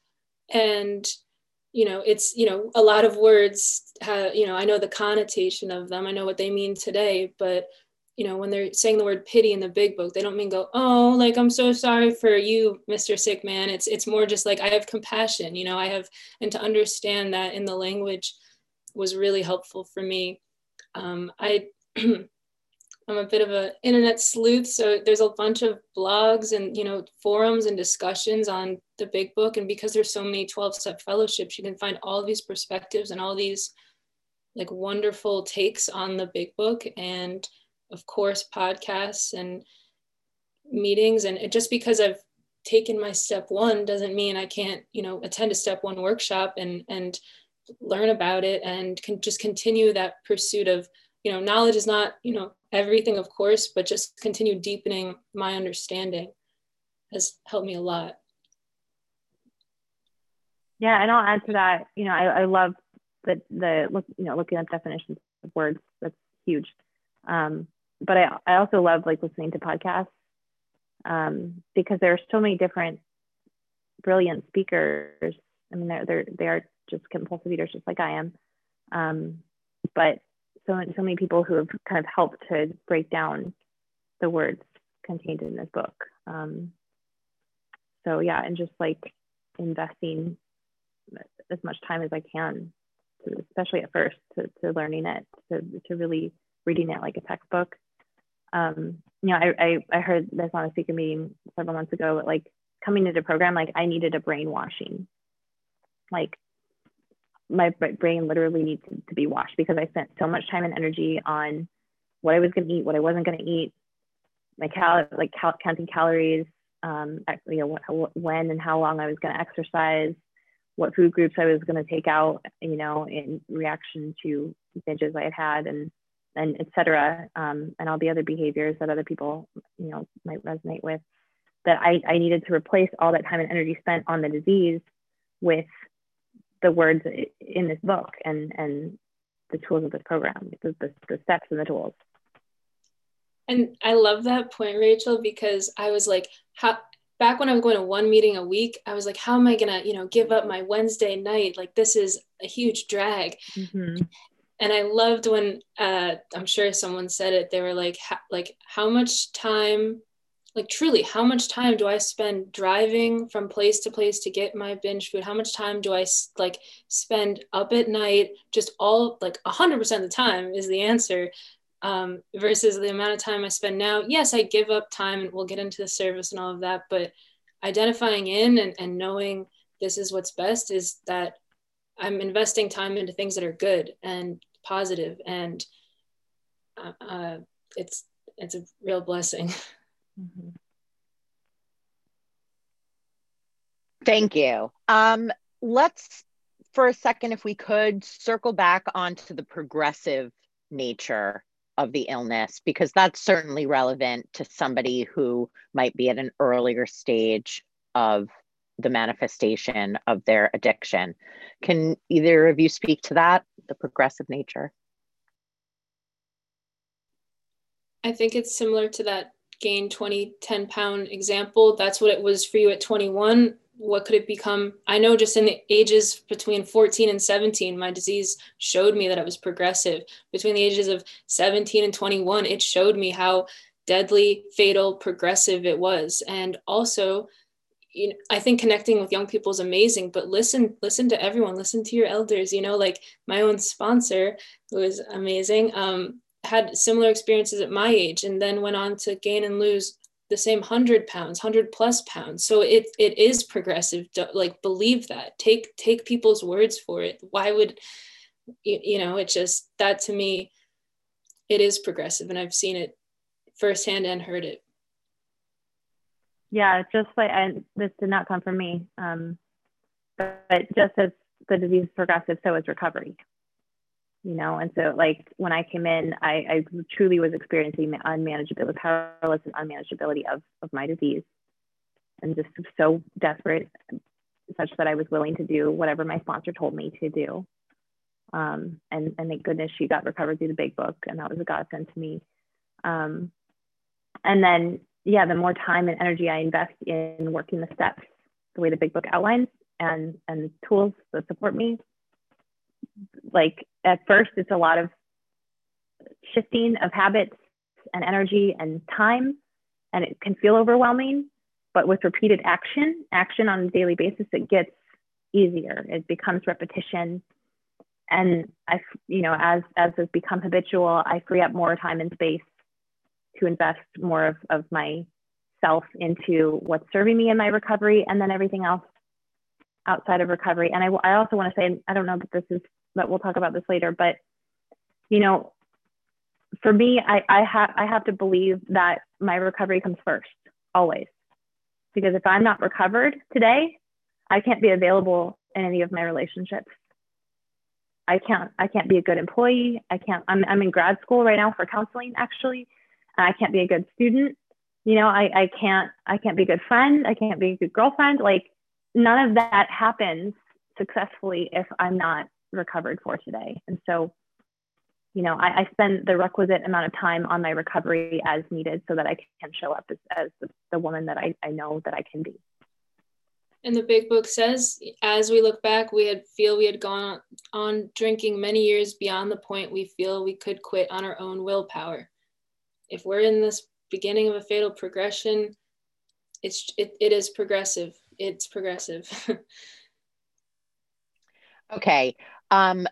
And you know it's you know a lot of words have you know i know the connotation of them. I know what they mean today but you know when they're saying the word pity in the big book they don't mean go oh like i'm so sorry for you mr sick man. It's it's more just like i have compassion you know i have and to understand that in the language was really helpful for me. Um, I I'm a bit of an internet sleuth, so there's a bunch of blogs and you know forums and discussions on the Big Book. And because there's so many 12-step fellowships, you can find all these perspectives and all these like wonderful takes on the Big Book, and of course podcasts and meetings. And just because I've taken my step one doesn't mean I can't you know attend a step one workshop and and learn about it and can just continue that pursuit of you know knowledge is not you know everything of course but just continue deepening my understanding has helped me a lot. Yeah and i'll add to that you know i, I love the the look you know looking up definitions of words that's huge. Um, but I, I also love like listening to podcasts um, because there are so many different brilliant speakers. I mean they're, they're they are just compulsive eaters just like i am um, but so, so many people who have kind of helped to break down the words contained in this book. Um, so yeah, and just like investing as much time as I can, to, especially at first, to, to learning it, to, to really reading it like a textbook. Um, you know, I, I, I heard this on a speaker meeting several months ago, but like coming into the program, like I needed a brainwashing. Like my brain literally needs to be washed because I spent so much time and energy on what I was going to eat, what I wasn't going to eat, my cal like cal- counting calories, um, you know, when and how long I was going to exercise, what food groups I was going to take out, you know, in reaction to binges I had had, and and etc. Um, and all the other behaviors that other people, you know, might resonate with. That I, I needed to replace all that time and energy spent on the disease with the words in this book and and the tools of this program, the, the, the steps and the tools. And I love that point, Rachel, because I was like, how back when I was going to one meeting a week, I was like, how am I gonna, you know, give up my Wednesday night? Like this is a huge drag. Mm-hmm. And I loved when uh, I'm sure someone said it. They were like, like how much time like truly how much time do i spend driving from place to place to get my binge food? How much time do i like spend up at night? Just all like 100% of the time is the answer um, versus the amount of time i spend now. Yes i give up time and we'll get into the service and all of that but identifying in and, and knowing this is what's best is that i'm investing time into things that are good and positive and uh, uh it's it's a real blessing Mm-hmm. Thank you. Um, let's, for a second, if we could, circle back onto the progressive nature of the illness, because that's certainly relevant to somebody who might be at an earlier stage of the manifestation of their addiction. Can either of you speak to that, the progressive nature? I think it's similar to that gain 20, 10 pound example, that's what it was for you at 21. What could it become? I know just in the ages between 14 and 17, my disease showed me that it was progressive. Between the ages of 17 and 21, it showed me how deadly, fatal, progressive it was. And also, you know, I think connecting with young people is amazing, but listen, listen to everyone, listen to your elders, you know, like my own sponsor was amazing. Um, had similar experiences at my age and then went on to gain and lose the same 100 pounds 100 plus pounds. So it it is progressive. Like believe that. Take take people's words for it. Why would you, know it just that to me it is progressive and i've seen it firsthand and heard it. Yeah just like and this did not come from me um, but just as the disease is progressive so is recovery you know? And so like when i came in i, I truly was experiencing the unmanageability powerless and unmanageability of, of my disease. And just so desperate such that i was willing to do whatever my sponsor told me to do. Um, and, and thank goodness she got recovered through the big book and that was a godsend to me. Um, and then yeah the more time and energy i invest in working the steps the way the big book outlines and and tools that support me like at first it's a lot of shifting of habits and energy and time and it can feel overwhelming but with repeated action action on a daily basis it gets easier it becomes repetition and i you know as as has become habitual i free up more time and space to invest more of, of myself into what's serving me in my recovery and then everything else outside of recovery. And I, I also want to say, I don't know that this is, that we'll talk about this later, but you know, for me, I, I have I have to believe that my recovery comes first, always. Because if I'm not recovered today, I can't be available in any of my relationships. I can't I can't be a good employee. I can't I'm I'm in grad school right now for counseling actually. I can't be a good student. You know, I, I can't I can't be a good friend. I can't be a good girlfriend. Like none of that happens successfully if I'm not recovered for today. And so, you know, I, I spend the requisite amount of time on my recovery as needed so that I can show up as, as the, the woman that I, I know that I can be. And the big book says, as we look back, we had feel we had gone on drinking many years beyond the point we feel we could quit on our own willpower. If we're in this beginning of a fatal progression, it's it, it is progressive. It's progressive. okay. Um,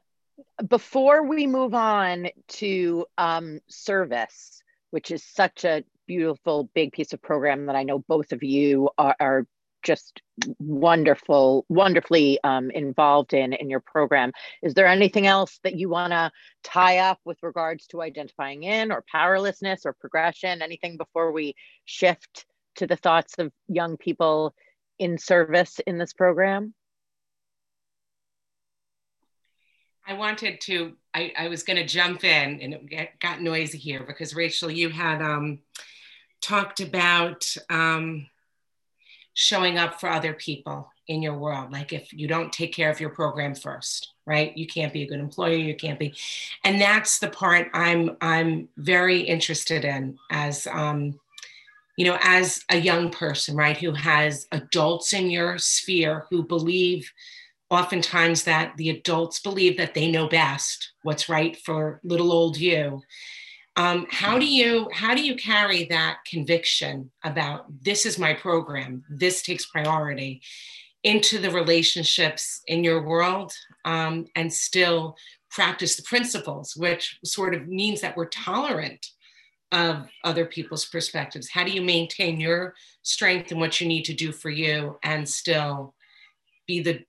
before we move on to um, service, which is such a beautiful big piece of program that I know both of you are, are just wonderful, wonderfully um, involved in in your program. Is there anything else that you want to tie up with regards to identifying in or powerlessness or progression? Anything before we shift to the thoughts of young people in service in this program? I wanted to, I, I was going to jump in and it got noisy here because Rachel, you had um, talked about um, showing up for other people in your world. Like if you don't take care of your program first, right? You can't be a good employer, you can't be. And that's the part I'm I'm very interested in as um, you know, as a young person, right, who has adults in your sphere who believe oftentimes that the adults believe that they know best what's right for little old you um, how do you how do you carry that conviction about this is my program, this takes priority, into the relationships in your world, um, and still practice the principles, which sort of means that we're tolerant of other people's perspectives. How do you maintain your strength and what you need to do for you, and still be the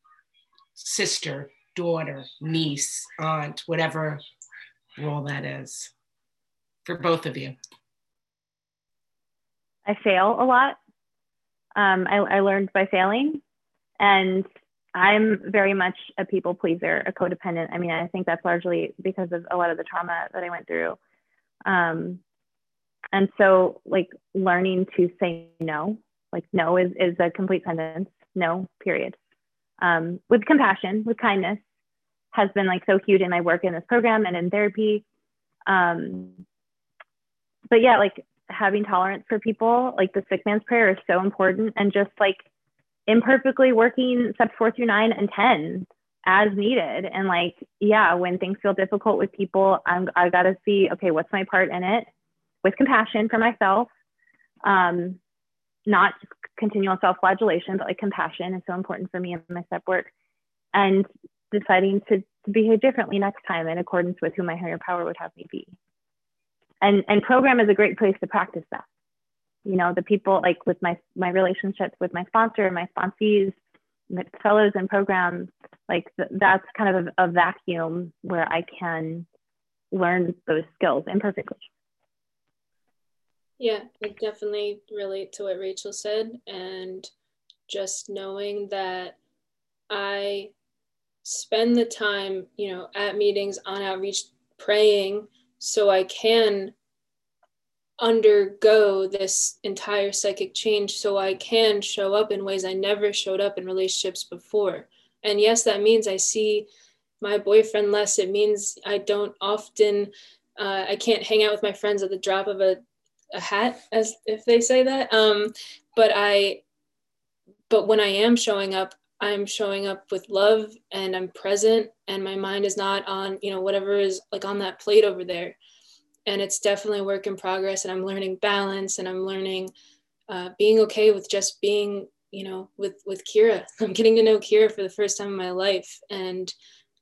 sister, daughter, niece, aunt, whatever role that is? for both of you? I fail a lot. Um, I, I learned by failing, and I'm very much a people pleaser, a codependent. I mean, I think that's largely because of a lot of the trauma that I went through. Um, and so, like, learning to say no, like, no is, is a complete sentence, no, period. Um, with compassion, with kindness, has been like so huge in my work in this program and in therapy. Um, but yeah, like having tolerance for people, like the sick man's prayer is so important and just like imperfectly working steps four through nine and 10 as needed. And like, yeah, when things feel difficult with people, I'm, I got to see, okay, what's my part in it with compassion for myself. Um, not continual self-flagellation, but like compassion is so important for me in my step work and deciding to, to behave differently next time in accordance with who my higher power would have me be. And and program is a great place to practice that. You know the people like with my my relationships with my sponsor my sponsees my fellows and programs like th- that's kind of a, a vacuum where i can learn those skills imperfectly yeah i definitely relate to what rachel said and just knowing that i spend the time you know at meetings on outreach praying so I can undergo this entire psychic change so I can show up in ways I never showed up in relationships before. And yes, that means I see my boyfriend less. It means I don't often, uh, I can't hang out with my friends at the drop of a, a hat, as if they say that. Um, but I, but when I am showing up, I'm showing up with love and I'm present and my mind is not on, you know, whatever is like on that plate over there. And it's definitely a work in progress and I'm learning balance and I'm learning uh, being okay with just being, you know, with, with Kira. I'm getting to know Kira for the first time in my life. And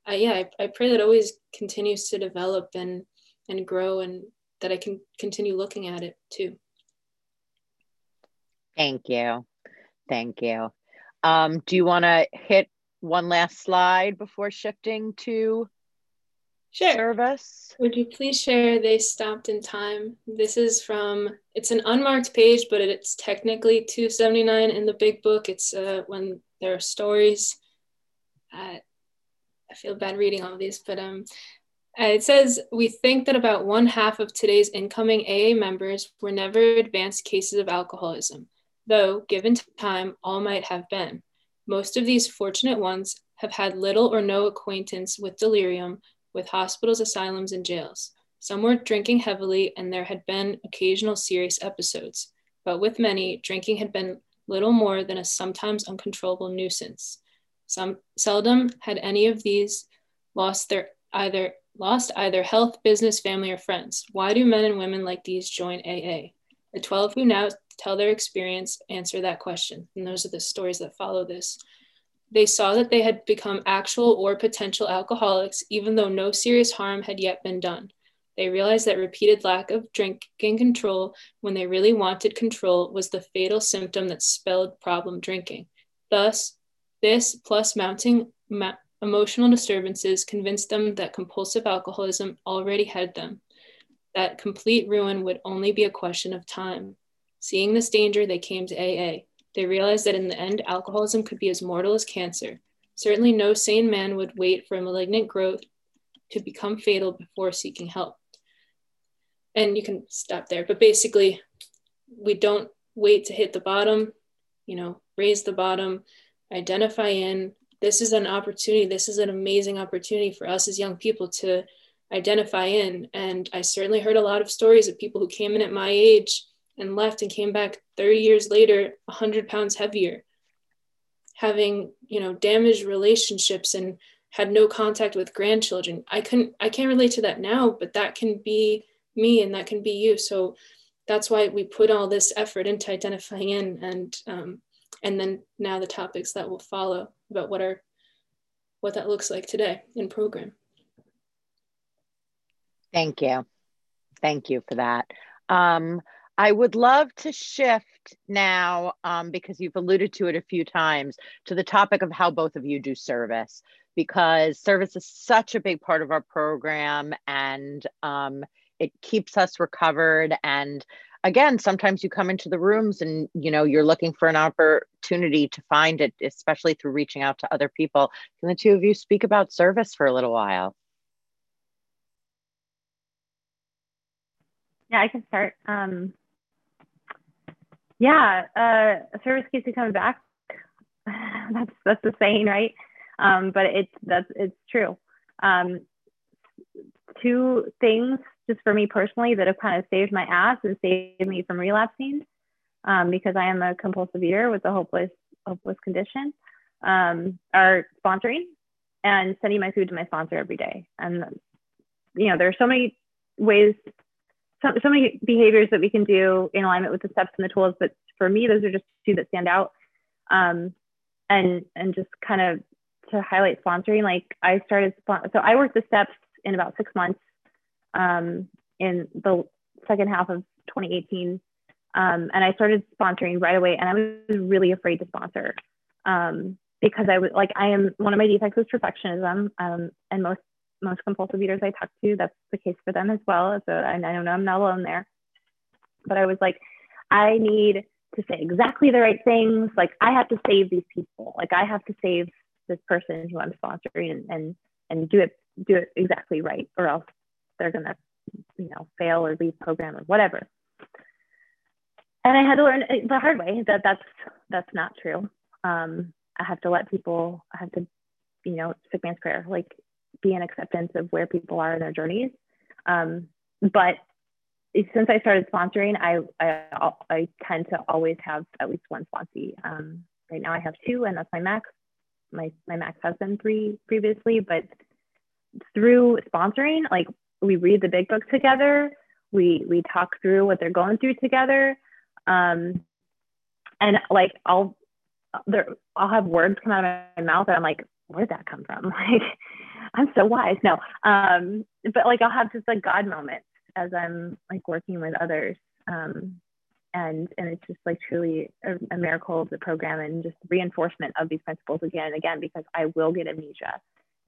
I, yeah, I, I pray that always continues to develop and, and grow and, that I can continue looking at it too. Thank you. Thank you. Um, do you want to hit one last slide before shifting to sure. service? Would you please share They Stopped in Time? This is from, it's an unmarked page, but it's technically 279 in the big book. It's uh, when there are stories. Uh, I feel bad reading all of these, but um, Uh, it says we think that about one half of today's incoming AA members were never advanced cases of alcoholism, though, given time, all might have been. Most of these fortunate ones have had little or no acquaintance with delirium, with hospitals, asylums, and jails. Some were drinking heavily, and there had been occasional serious episodes. But with many, drinking had been little more than a sometimes uncontrollable nuisance. Some seldom had any of these lost their either lost either health, business, family, or friends. Why do men and women like these join AA? The 12 who now tell their experience answer that question. And those are the stories that follow this. They saw that they had become actual or potential alcoholics, even though no serious harm had yet been done. They realized that repeated lack of drinking control when they really wanted control was the fatal symptom that spelled problem drinking. Thus, this plus mounting Emotional disturbances convinced them that compulsive alcoholism already had them, that complete ruin would only be a question of time. Seeing this danger, they came to AA. They realized that in the end, alcoholism could be as mortal as cancer. Certainly, no sane man would wait for a malignant growth to become fatal before seeking help. And you can stop there, but basically, we don't wait to hit the bottom, you know, raise the bottom, identify in, this is an opportunity this is an amazing opportunity for us as young people to identify in. And i certainly heard a lot of stories of people who came in at my age and left and came back 30 years later 100 pounds heavier having you know damaged relationships and had no contact with grandchildren. I couldn't i can't relate to that now but that can be me and that can be you. So that's why we put all this effort into identifying in and um, and then now the topics that will follow about what our what that looks like today in program. Thank you. Thank you for that. Um, I would love to shift now, um, because you've alluded to it a few times, to the topic of how both of you do service, because service is such a big part of our program and um, it keeps us recovered. And again sometimes you come into the rooms and you know you're looking for an opportunity to find it especially through reaching out to other people. Can the two of you speak about service for a little while? Yeah i can start. Um, yeah uh, service keeps you coming back. That's that's the saying right? Um, but it's that's it's true. Um, two things just for me personally that have kind of saved my ass and saved me from relapsing um, because I am a compulsive eater with a hopeless hopeless condition um, are sponsoring and sending my food to my sponsor every day. And you know, there are so many ways, so, so many behaviors that we can do in alignment with the steps and the tools. But for me, those are just two that stand out. Um, and and just kind of to highlight sponsoring, like I started, so I worked the steps in about six months um, in the second half of 2018. Um, and I started sponsoring right away. And I was really afraid to sponsor um, because I was like, I am one of my defects is perfectionism. Um, and most most compulsive eaters I talk to, that's the case for them as well. So I, I don't know I'm not alone there. But I was like, I need to say exactly the right things. Like I have to save these people. Like I have to save this person who I'm sponsoring and and, and do it do it exactly right, or else they're gonna, you know, fail or leave program or whatever. And I had to learn the hard way that that's that's not true. Um, I have to let people. I have to, you know, sick man's prayer, like be in acceptance of where people are in their journeys. Um, but since I started sponsoring, I, I, I tend to always have at least one sponsee. Um, right now I have two, and that's my max. My my max has been three previously, but through sponsoring, like we read the big book together. We we talk through what they're going through together. Um, and like I'll there I'll have words come out of my mouth and I'm like, where'd that come from? Like I'm so wise. No. Um, but like I'll have just like God moments as I'm like working with others. Um, and and it's just like truly a, a, miracle of the program and just reinforcement of these principles again and again because I will get amnesia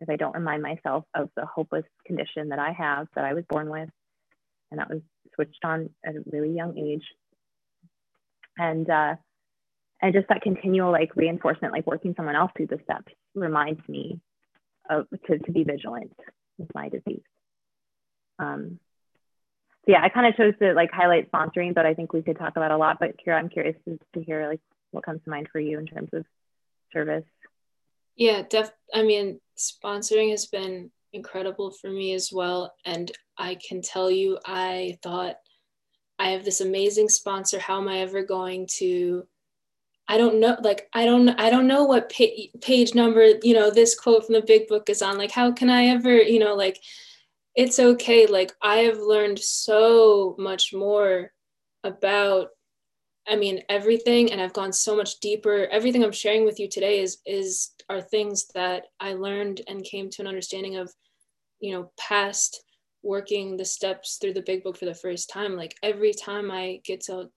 if I don't remind myself of the hopeless condition that I have that I was born with and that was switched on at a really young age and uh, and just that continual like reinforcement like working someone else through the steps reminds me of to, to be vigilant with my disease um, so yeah, I kind of chose to like highlight sponsoring, but I think we could talk about a lot. But Kira, I'm curious to, to hear like what comes to mind for you in terms of service. Yeah, def. I mean, sponsoring has been incredible for me as well, and I can tell you, I thought I have this amazing sponsor. How am I ever going to? I don't know. Like I don't. I don't know what pa- page number. You know, this quote from the Big Book is on. Like, how can I ever? You know, like it's okay. Like I have learned so much more about I mean everything and I've gone so much deeper. Everything I'm sharing with you today is is are things that I learned and came to an understanding of, you know, past working the steps through the big book for the first time. Like every time I get to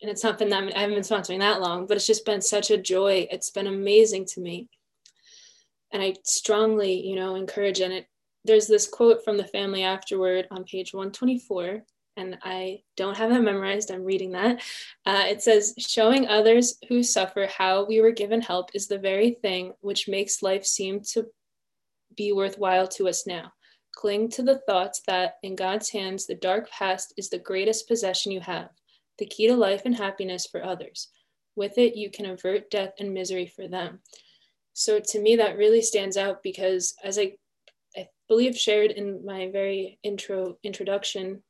and it's not been that I haven't been sponsoring that long, but it's just been such a joy. It's been amazing to me. And I strongly, you know, encourage and it there's this quote from the family afterward on page 124 and I don't have it memorized. I'm reading that. Uh, it says, Showing others who suffer how we were given help is the very thing which makes life seem to be worthwhile to us now. Cling to the thoughts that in God's hands, the dark past is the greatest possession you have, the key to life and happiness for others. With it, you can avert death and misery for them. So to me, that really stands out because as I, I believe shared in my very intro introduction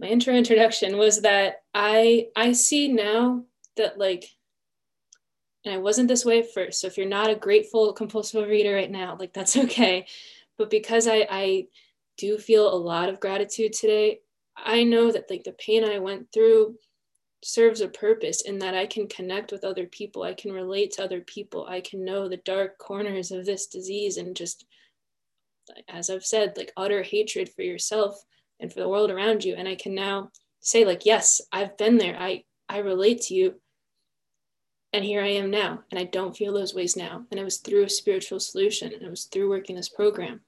my intro introduction was that i i see now that like and i wasn't this way at first so if you're not a grateful compulsive eater right now like that's okay. But because i i do feel a lot of gratitude today i know that like the pain i went through serves a purpose in that i can connect with other people i can relate to other people i can know the dark corners of this disease and just as I've said, like utter hatred for yourself and for the world around you. And I can now say, like, yes, I've been there. I I relate to you. And here I am now. And I don't feel those ways now. And it was through a spiritual solution and it was through working this program.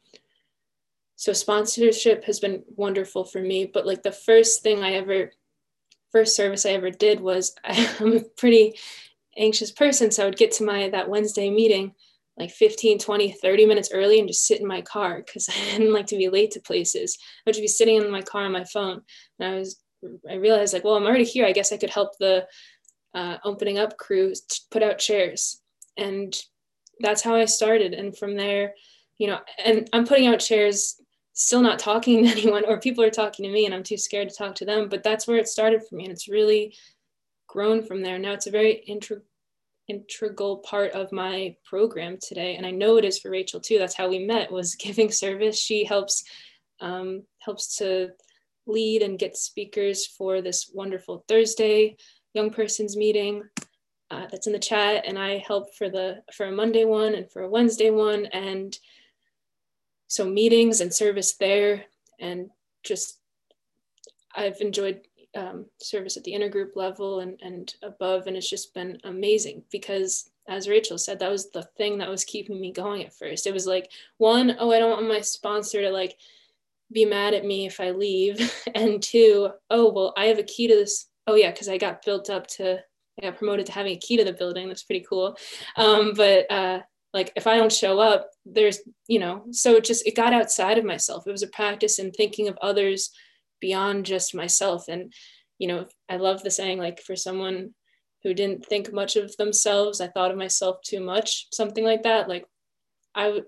So sponsorship has been wonderful for me. But like the first thing I ever, first service I ever did was I'm a pretty anxious person. So I would get to my that Wednesday meeting like 15, 20, 30 minutes early and just sit in my car because I didn't like to be late to places. I would just be sitting in my car on my phone. And I was, I realized like, well, I'm already here. I guess I could help the uh, opening up crew put out chairs. And that's how I started. And from there, you know, and I'm putting out chairs, still not talking to anyone, or people are talking to me and I'm too scared to talk to them. But that's where it started for me. And it's really grown from there. Now it's a very integral integral part of my program today and i know it is for rachel too. That's how we met was giving service. She helps um, helps to lead and get speakers for this wonderful thursday young persons meeting uh, that's in the chat and i help for the for a monday one and for a wednesday one and so meetings and service there and just i've enjoyed um, service at the intergroup level and, and above. And it's just been amazing because, as Rachel said, that was the thing that was keeping me going at first. It was like, one, oh, I don't want my sponsor to like be mad at me if I leave. and two, oh, well, I have a key to this. Oh, yeah, because I got built up to, I got promoted to having a key to the building. That's pretty cool. Um, but, uh, like if i don't show up there's you know so it just it got outside of myself it was a practice in thinking of others beyond just myself. And you know i love the saying like for someone who didn't think much of themselves i thought of myself too much something like that. Like I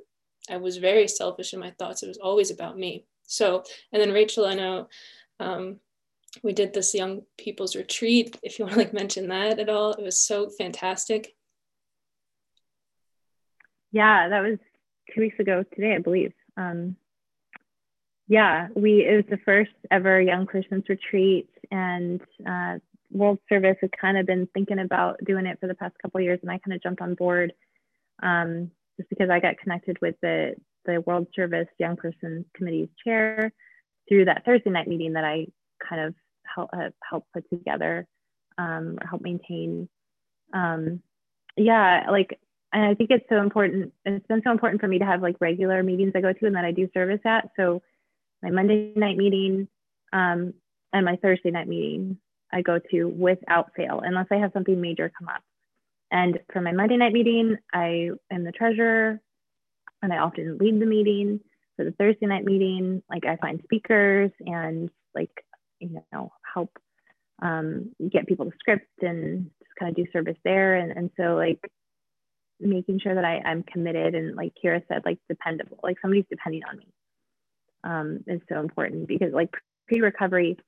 I was very selfish in my thoughts. It was always about me. So and then rachel i know um, we did this young people's retreat if you want to like mention that at all. It was so fantastic. Yeah that was two weeks ago today i believe. Um, yeah, we it was the first ever young persons retreat, and uh, World Service has kind of been thinking about doing it for the past couple years, and I kind of jumped on board um, just because I got connected with the the World Service Young Persons Committee's chair, through that Thursday night meeting that I kind of help uh, help put together um, or help maintain. Um, yeah, like and I think it's so important. It's been so important for me to have like regular meetings I go to and that I do service at. So my Monday night meeting um, and my Thursday night meeting I go to without fail, unless I have something major come up. And for my Monday night meeting, I am the treasurer and I often lead the meeting. For the Thursday night meeting, like I find speakers and like, you know, help um, get people to script and just kind of do service there. And, and so like making sure that I, I'm committed and like Kira said, like dependable, like somebody's depending on me um, is so important because like pre-recovery,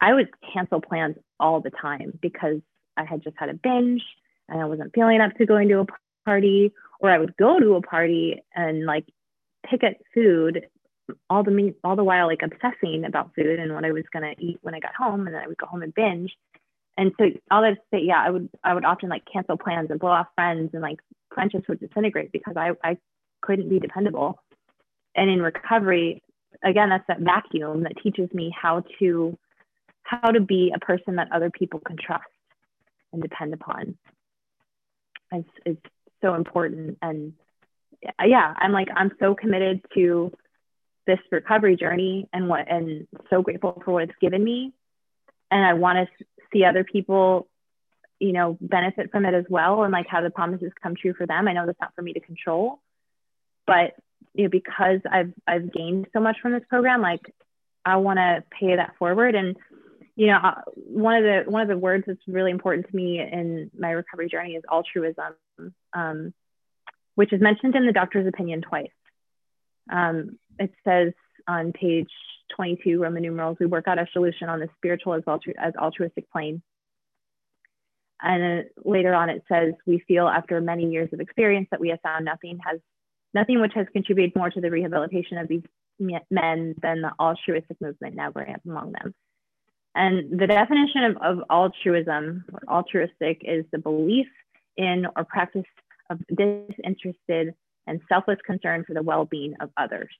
I would cancel plans all the time because I had just had a binge and I wasn't feeling up to going to a party, or I would go to a party and like pick at food all the all the while like obsessing about food and what I was gonna eat when I got home, and then I would go home and binge. And so all that to say, yeah, I would I would often like cancel plans and blow off friends, and like friendships would disintegrate because I I couldn't be dependable. And in recovery, again, that's that vacuum that teaches me how to how to be a person that other people can trust and depend upon. It's, it's so important. And yeah, I'm like, I'm so committed to this recovery journey and what, and so grateful for what it's given me. And I want to see other people, you know, benefit from it as well. And like how the promises come true for them. I know that's not for me to control, but you know, because I've, I've gained so much from this program, like I want to pay that forward. And you know, uh, one of the one of the words that's really important to me in my recovery journey is altruism, um, which is mentioned in the doctor's opinion twice. Um, it says on page 22, Roman numerals, we work out a solution on the spiritual as, altru- as altruistic plane. And later on, it says, we feel after many years of experience that we have found nothing has nothing which has contributed more to the rehabilitation of these men than the altruistic movement now growing up among them. And the definition of, of altruism altruistic is the belief in or practice of disinterested and selfless concern for the well-being of others.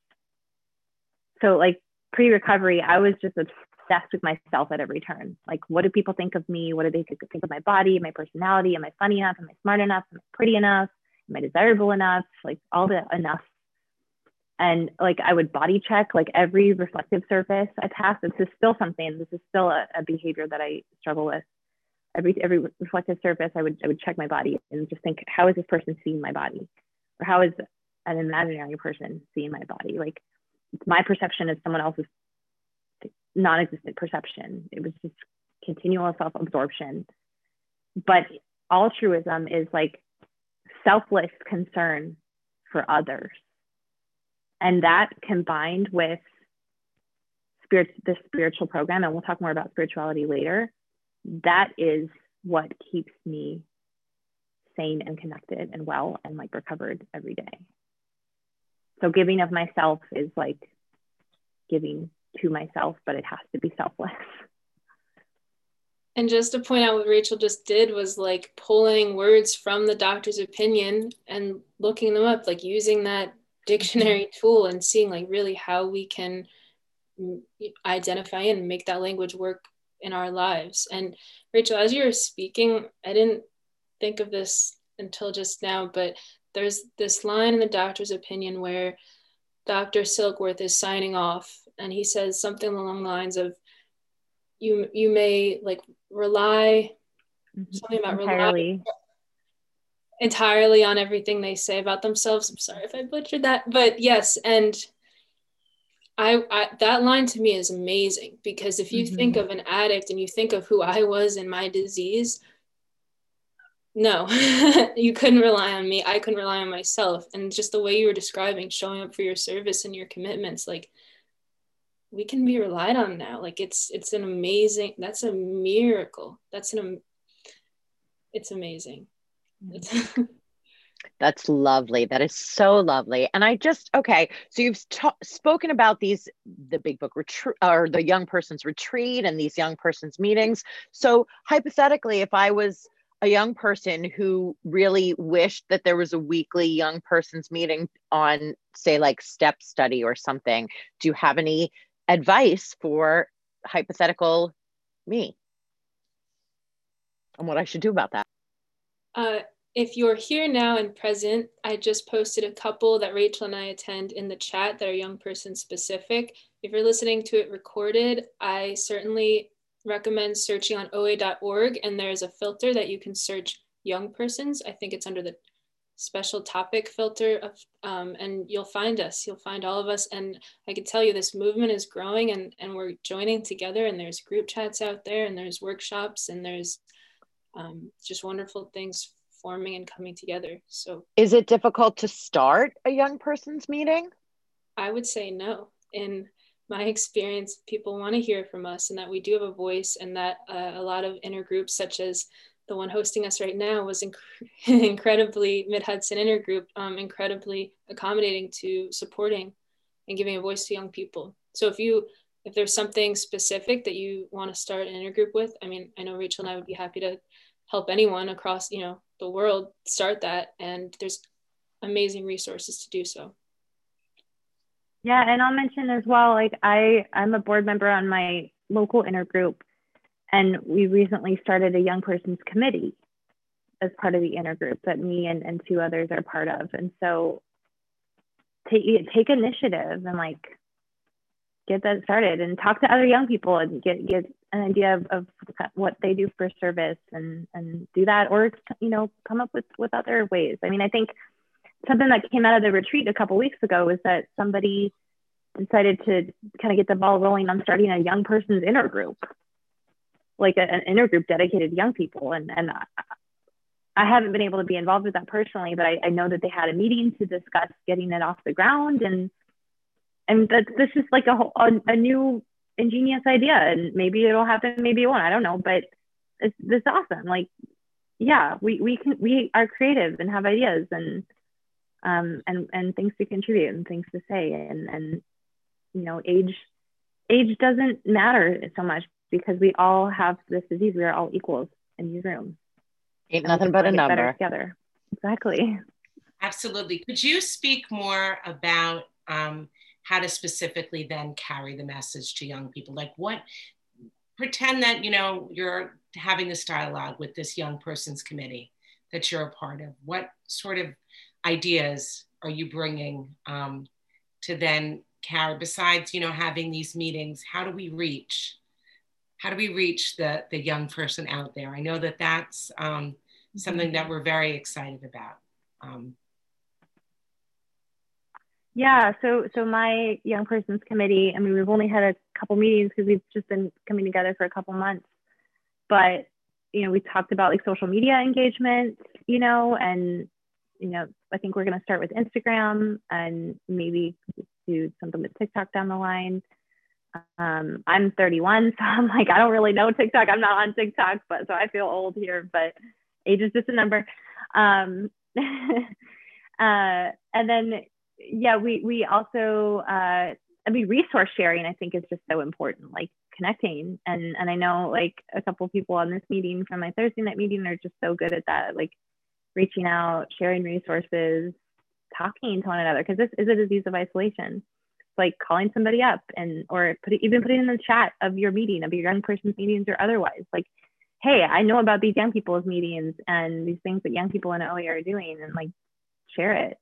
So like pre-recovery, I was just obsessed with myself at every turn. Like, what do people think of me? What do they think of my body, my personality? Am I funny enough? Am I smart enough? Am I pretty enough? Am I desirable enough? Like all the enough and like I would body check like every reflective surface I pass. This is still something. This is still a, a, behavior that I struggle with. Every every reflective surface, I would I would check my body and just think, how is this person seeing my body, or how is an imaginary person seeing my body? Like my perception is someone else's non-existent perception. It was just continual self-absorption. But altruism is like selfless concern for others and that combined with spirit, the spiritual program, and we'll talk more about spirituality later, that is what keeps me sane and connected and well and like recovered every day. So giving of myself is like giving to myself, but it has to be selfless. And just to point out what Rachel just did was like pulling words from the doctor's opinion and looking them up, like using that dictionary tool and seeing like really how we can identify and make that language work in our lives. And Rachel, as you were speaking, I didn't think of this until just now, but there's this line in the doctor's opinion where Dr. Silkworth is signing off and he says something along the lines of you you may like rely mm-hmm. something about entirely entirely on everything they say about themselves. I'm sorry if I butchered that, but yes, and I, I that line to me is amazing because if you mm-hmm. think of an addict and you think of who I was in my disease, no, you couldn't rely on me. I couldn't rely on myself. And just the way you were describing showing up for your service and your commitments, like we can be relied on now. Like it's it's an amazing. That's a miracle. That's an. It's amazing. Mm-hmm. That's lovely. That is so lovely. And I just, okay, so you've t- spoken about these, the big book retreat or the young person's retreat and these young person's meetings. So, hypothetically, if I was a young person who really wished that there was a weekly young person's meeting on, say, like step study or something, do you have any advice for hypothetical me and what I should do about that. Uh, if you're here now and present, I just posted a couple that Rachel and I attend in the chat that are young person specific. If you're listening to it recorded, I certainly recommend searching on oa.org and there's a filter that you can search young persons. I think it's under the special topic filter of, um, and you'll find us, you'll find all of us. And I can tell you this movement is growing and, and we're joining together and there's group chats out there and there's workshops and there's um, just wonderful things forming and coming together. So is it difficult to start a young person's meeting? I would say no. In my experience, people want to hear from us and that we do have a voice and that uh, a lot of intergroups such as the one hosting us right now was inc- incredibly Mid Hudson Intergroup, um, incredibly accommodating to supporting and giving a voice to young people. So if you if there's something specific that you want to start an intergroup with, I mean, I know Rachel and I would be happy to help anyone across you know the world start that, and there's amazing resources to do so. Yeah, and I'll mention as well, like I I'm a board member on my local intergroup and we recently started a young person's committee as part of the intergroup that me and, and two others are part of. And so take take initiative and like get that started and talk to other young people and get get an idea of, of what they do for service and and do that or you know come up with with other ways. I mean, I think something that came out of the retreat a couple weeks ago was that somebody decided to kind of get the ball rolling on starting a young person's intergroup like a, an intergroup dedicated to young people. And, and I haven't been able to be involved with that personally, but I, I know that they had a meeting to discuss getting it off the ground. And, and that this is like a, whole, a, a new ingenious idea and maybe it'll happen, maybe it won't, I don't know, but it's, this awesome. Like, yeah, we, we can, we are creative and have ideas and, um, and, and things to contribute and things to say and, and, you know, age, age doesn't matter so much because we all have this disease. We are all equals in these rooms. Ain't nothing but a number. Together. Exactly. Absolutely. Could you speak more about um, how to specifically then carry the message to young people? Like what, pretend that, you know, you're having this dialogue with this young person's committee that you're a part of. What sort of ideas are you bringing um, to then carry besides, you know, having these meetings? How do we reach how do we reach the the young person out there? I know that that's um, something that we're very excited about. Um, yeah, so so my young persons committee. I mean, we've only had a couple meetings because we've just been coming together for a couple months, but you know, we talked about like social media engagement, you know, and you know, I think we're going to start with Instagram and maybe do something with TikTok down the line. Um, I'm 31, so I'm like, I don't really know TikTok. I'm not on TikTok, but so I feel old here, but age is just a number. Um, uh, and then, yeah, we, we also, uh, I mean, resource sharing, I think is just so important, like connecting. And, and I know like a couple people on this meeting from my Thursday night meeting are just so good at that, like reaching out, sharing resources, talking to one another, because this is a disease of isolation like calling somebody up and or put even putting in the chat of your meeting of your young person's meetings or otherwise. Like hey i know about these young people's meetings and these things that young people in oa are doing and like share it.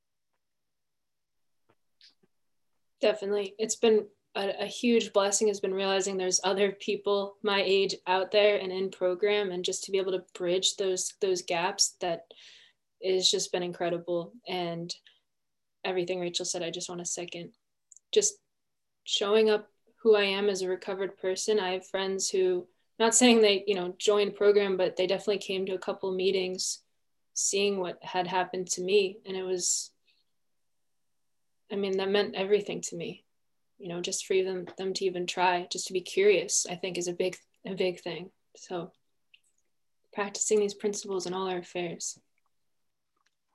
Definitely. It's been a, a, huge blessing has been realizing there's other people my age out there and in program and just to be able to bridge those those gaps that is just been incredible. And everything rachel said i just want to second just showing up who I am as a recovered person. I have friends who, not saying they, you know, joined program, but they definitely came to a couple meetings seeing what had happened to me. And it was, I mean, that meant everything to me, you know, just for them, them to even try, just to be curious, I think is a big, a big thing. So practicing these principles in all our affairs.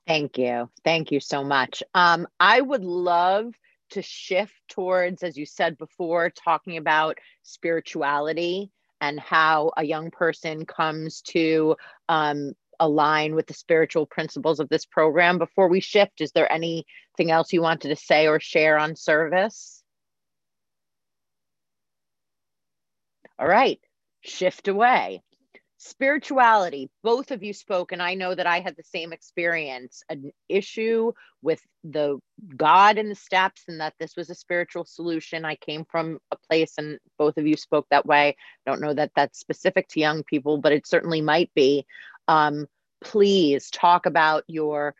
Thank you. Thank you so much. Um, I would love to shift towards, as you said before, talking about spirituality and how a young person comes to um, align with the spiritual principles of this program. Before we shift, is there anything else you wanted to say or share on service? All right, shift away. Spirituality, both of you spoke, and I know that I had the same experience an issue with the God and the steps, and that this was a spiritual solution. I came from a place, and both of you spoke that way. I don't know that that's specific to young people, but it certainly might be. Um, please talk about your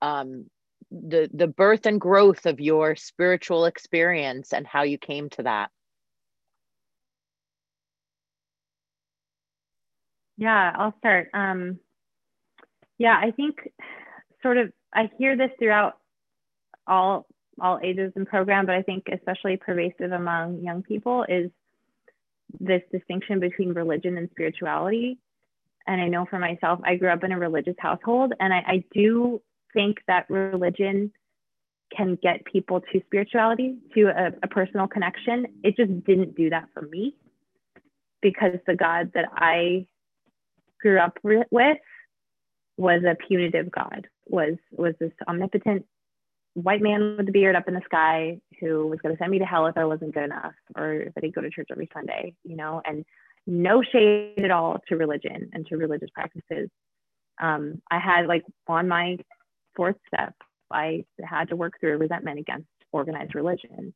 um, the the birth and growth of your spiritual experience and how you came to that. Yeah, I'll start. Um, yeah, I think sort of I hear this throughout all all ages and program, but I think especially pervasive among young people is this distinction between religion and spirituality. And I know for myself, I grew up in a religious household, and I, I do think that religion can get people to spirituality, to a, a personal connection. It just didn't do that for me because the God that I grew up with was a punitive god was was this omnipotent white man with a beard up in the sky who was going to send me to hell if I wasn't good enough or if I didn't go to church every Sunday, you know, and no shade at all to religion and to religious practices. Um, I had like on my fourth step, I had to work through resentment against organized religion,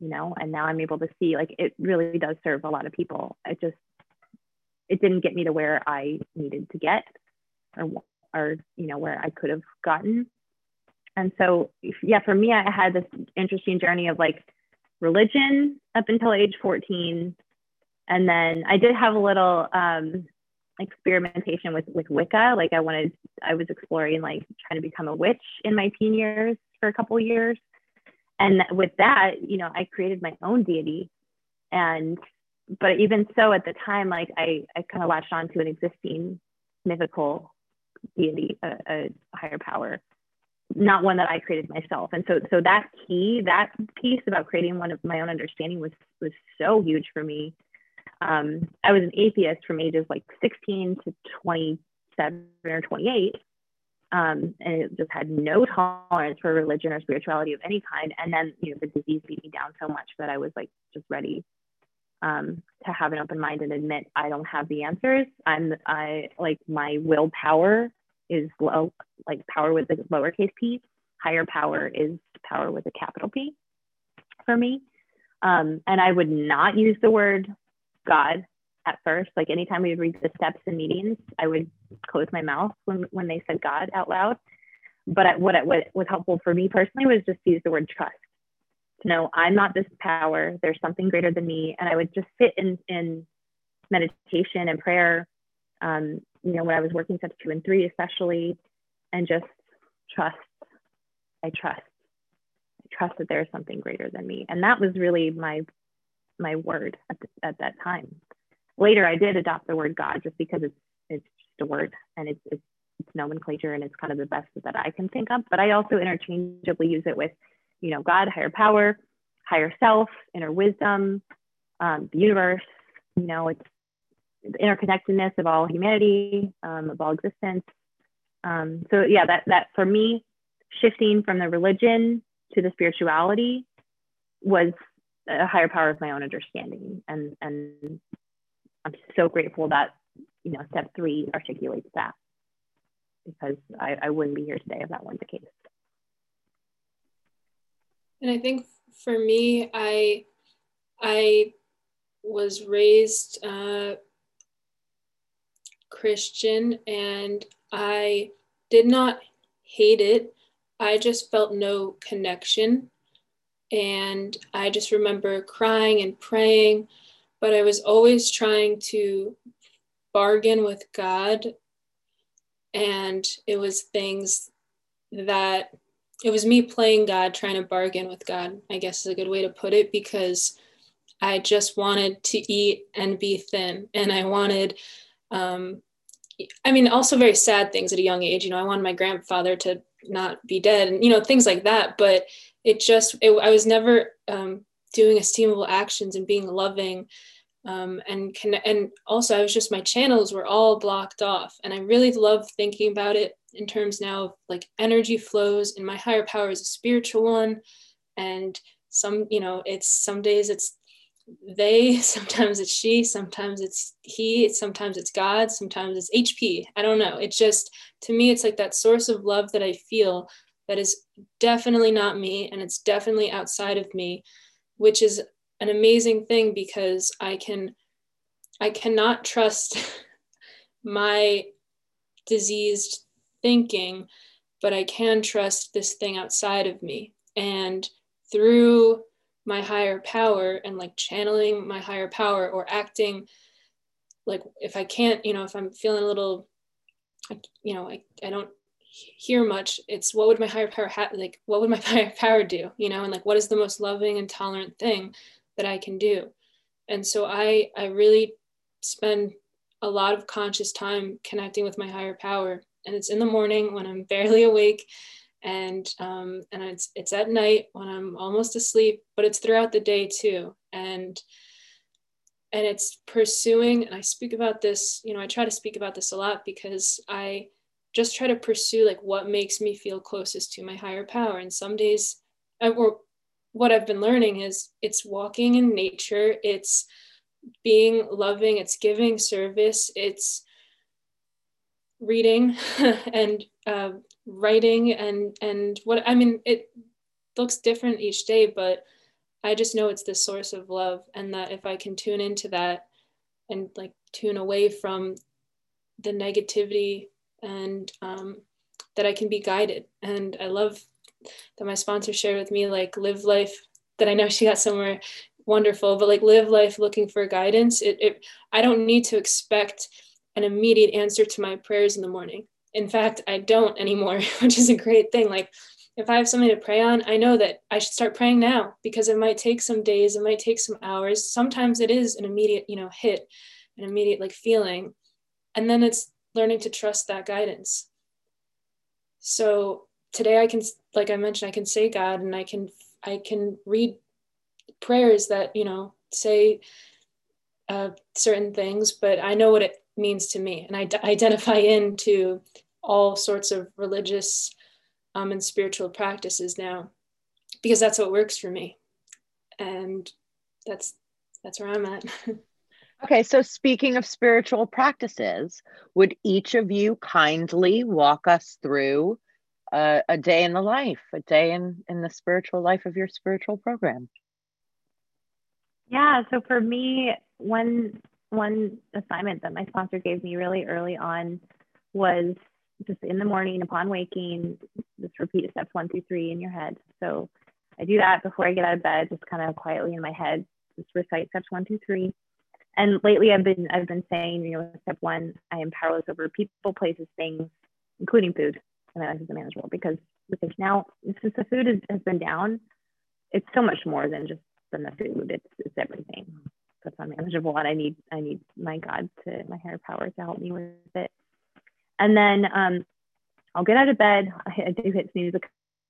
you know, and now I'm able to see like it really does serve a lot of people. It just it didn't get me to where I needed to get or, or you know, where I could have gotten. And so, yeah, for me, I had this interesting journey of like religion up until age 14. And then I did have a little um, experimentation with, with Wicca. Like I wanted, I was exploring like trying to become a witch in my teen years for a couple years. And with that, you know, I created my own deity and but even so at the time like i i kind of latched on to an existing mythical deity a, a, higher power not one that i created myself. And so so that key that piece about creating one of my own understanding was was so huge for me. Um, i was an atheist from ages like 16 to 27 or 28 um, and it just had no tolerance for religion or spirituality of any kind. And then you know the disease beat me down so much that i was like just ready um, to have an open mind and admit I don't have the answers. I'm I like my willpower is low, like power with the lowercase p. Higher power is power with a capital P for me. Um, and I would not use the word God at first. Like anytime we would read the steps in meetings, I would close my mouth when, when they said God out loud. But what, what was helpful for me personally was just to use the word trust to know I'm not this power, there's something greater than me. And I would just sit in, in meditation and prayer, um, you know, when I was working steps two and three, especially, and just trust. I trust. I trust that there is something greater than me. And that was really my my word at, the, at that time. Later, I did adopt the word God just because it's it's just a word and it's, it's it's nomenclature and it's kind of the best that I can think of. But I also interchangeably use it with you know, God, higher power, higher self, inner wisdom, um, the universe, you know, it's the interconnectedness of all humanity, um, of all existence. Um, so yeah, that, that for me, shifting from the religion to the spirituality was a higher power of my own understanding. And, and I'm so grateful that, you know, step three articulates that because I, I wouldn't be here today if that weren't the case. And I think for me, I I was raised uh, Christian and I did not hate it. I just felt no connection. And I just remember crying and praying, but I was always trying to bargain with God. And it was things that it was me playing God, trying to bargain with God, I guess is a good way to put it, because I just wanted to eat and be thin. And I wanted, um, I mean, also very sad things at a young age. You know, I wanted my grandfather to not be dead and, you know, things like that. But it just, it, I was never um, doing esteemable actions and being loving. Um, and can, and also I was just my channels were all blocked off, and I really love thinking about it in terms now of like energy flows and my higher power is a spiritual one and some you know it's some days it's they, sometimes it's she, sometimes it's he, sometimes it's God, sometimes it's HP. I don't know. It's just, to me, it's like that source of love that I feel that is definitely not me and it's definitely outside of me, which is an amazing thing because I can, I cannot trust my diseased thinking, but I can trust this thing outside of me. And through my higher power and like channeling my higher power or acting like if I can't, you know, if I'm feeling a little, you know, I, I don't hear much, it's what would my higher power have, like, what would my higher power do, you know, and like, what is the most loving and tolerant thing that I can do? And so I, I really spend a lot of conscious time connecting with my higher power. And it's in the morning when I'm barely awake and um, and it's it's at night when I'm almost asleep, but it's throughout the day too. And and it's pursuing, and I speak about this, you know, I try to speak about this a lot because I just try to pursue like what makes me feel closest to my higher power. And some days, or what I've been learning is it's walking in nature, it's being loving, it's giving service, it's reading and uh, writing and and what I mean it looks different each day, but I just know it's the source of love, and that if I can tune into that and like tune away from the negativity and um, that I can be guided. And I love that my sponsor shared with me like live life that I know she got somewhere wonderful, but like live life looking for guidance. It, it I don't need to expect an immediate answer to my prayers in the morning. In fact, I don't anymore, which is a great thing. Like, if I have something to pray on, I know that I should start praying now because it might take some days, it might take some hours. Sometimes it is an immediate, you know, hit, an immediate like feeling. And then it's learning to trust that guidance. So today I can, like I mentioned, I can say God and I can, I can read prayers that, you know, say uh, certain things, but I know what it means to me. And I d- identify into all sorts of religious um, and spiritual practices now because that's what works for me. And that's that's where I'm at. okay, so speaking of spiritual practices, would each of you kindly walk us through a, a day in the life, a day in, in the spiritual life of your spiritual program? Yeah, so for me, one one assignment that my sponsor gave me really early on was just in the morning upon waking, just repeat steps one through three in your head. So I do that before I get out of bed, just kind of quietly in my head, just recite steps one, two, three. And lately I've been I've been saying, you know, step one, I am powerless over people, places, things, including food. And my life is manageable because because now since the food is, has been down, it's so much more than just than the food. It's it's everything that's unmanageable and I need I need my God to my higher power to help me with it. And then um, I'll get out of bed. I, I do hit snooze a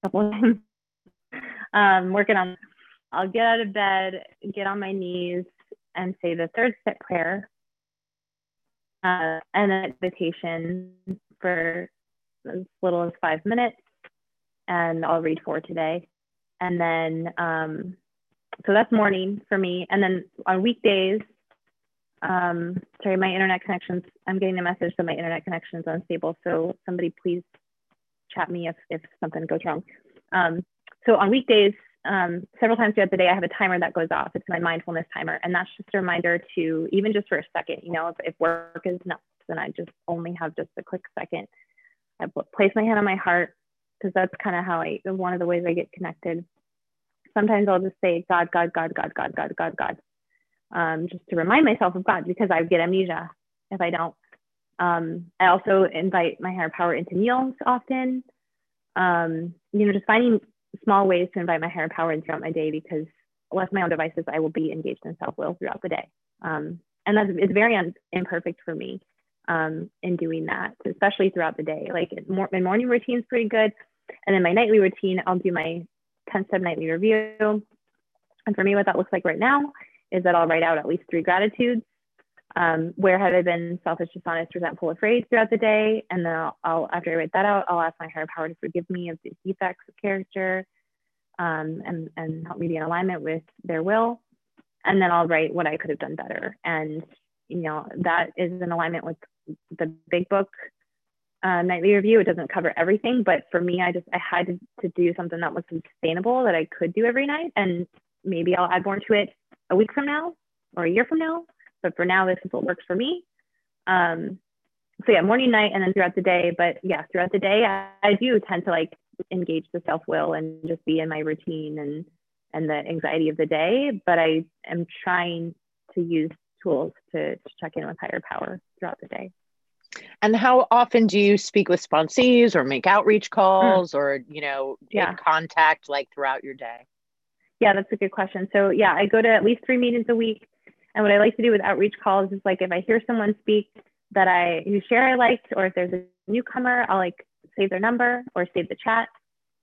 couple of times. um, working on. I'll get out of bed, get on my knees, and say the third step prayer, uh, and then meditation for as little as five minutes, and I'll read for today, and then um, so that's morning for me. And then on weekdays, um, sorry, my internet connections, I'm getting a message that my internet connection is unstable. So somebody please chat me if, if something goes wrong. Um, so on weekdays, um, several times throughout the day, I have a timer that goes off. It's my mindfulness timer. And that's just a reminder to, even just for a second, you know, if, if work is nuts, then I just only have just a quick second. I place my hand on my heart because that's kind of how I, one of the ways I get connected sometimes I'll just say God, God, God, God, God, God, God, God, um, just to remind myself of God because I get amnesia if I don't. Um, I also invite my higher power into meals often. Um, you know, just finding small ways to invite my higher power in throughout my day because left my own devices, I will be engaged in self will throughout the day. Um, and that's it's very un- imperfect for me um, in doing that, especially throughout the day. Like my morning routine is pretty good, and then my nightly routine, I'll do my 10 step nightly review. And for me, what that looks like right now is that I'll write out at least three gratitudes. Um, where have I been selfish, dishonest, resentful, afraid throughout the day? And then I'll, I'll, after I write that out, I'll ask my higher power to forgive me of the defects of character um, and, and help me be in alignment with their will. and then I'll write what I could have done better. And you know that is in alignment with the big book uh, nightly review. It doesn't cover everything, but for me, I just I had to, to do something that was sustainable that I could do every night, and maybe I'll add more to it a week from now or a year from now. But for now, this is what works for me. Um, so yeah, morning, night, and then throughout the day. But yeah, throughout the day, I, I do tend to like engage the self will and just be in my routine and and the anxiety of the day. But I am trying to use tools to, to check in with higher power throughout the day. And how often do you speak with sponsees or make outreach calls mm. or, you know, yeah. contact like throughout your day? Yeah, that's a good question. So, yeah, I go to at least three meetings a week. And what I like to do with outreach calls is like if I hear someone speak that I who share I liked, or if there's a newcomer, I'll like save their number or save the chat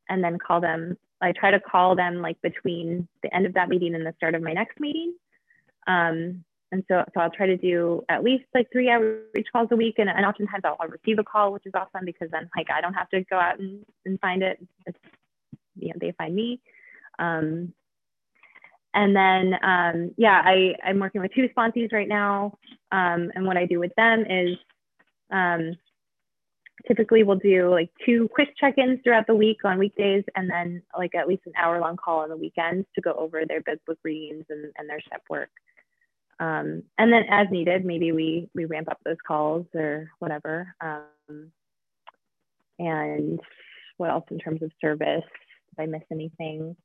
and then call them. I try to call them like between the end of that meeting and the start of my next meeting. Um, and so, so I'll try to do at least like three outreach calls a week. And, and oftentimes I'll, I'll receive a call, which is awesome because then like I don't have to go out and, and find it. It's, you know, they find me. Um, and then, um, yeah, I, I'm working with two sponsees right now. Um, and what I do with them is um, typically we'll do like two quick check-ins throughout the week on weekdays and then like at least an hour long call on the weekends to go over their big book readings and, and their step work. Um, and then as needed, maybe we, we ramp up those calls or whatever. Um, and what else in terms of service? Did I miss anything?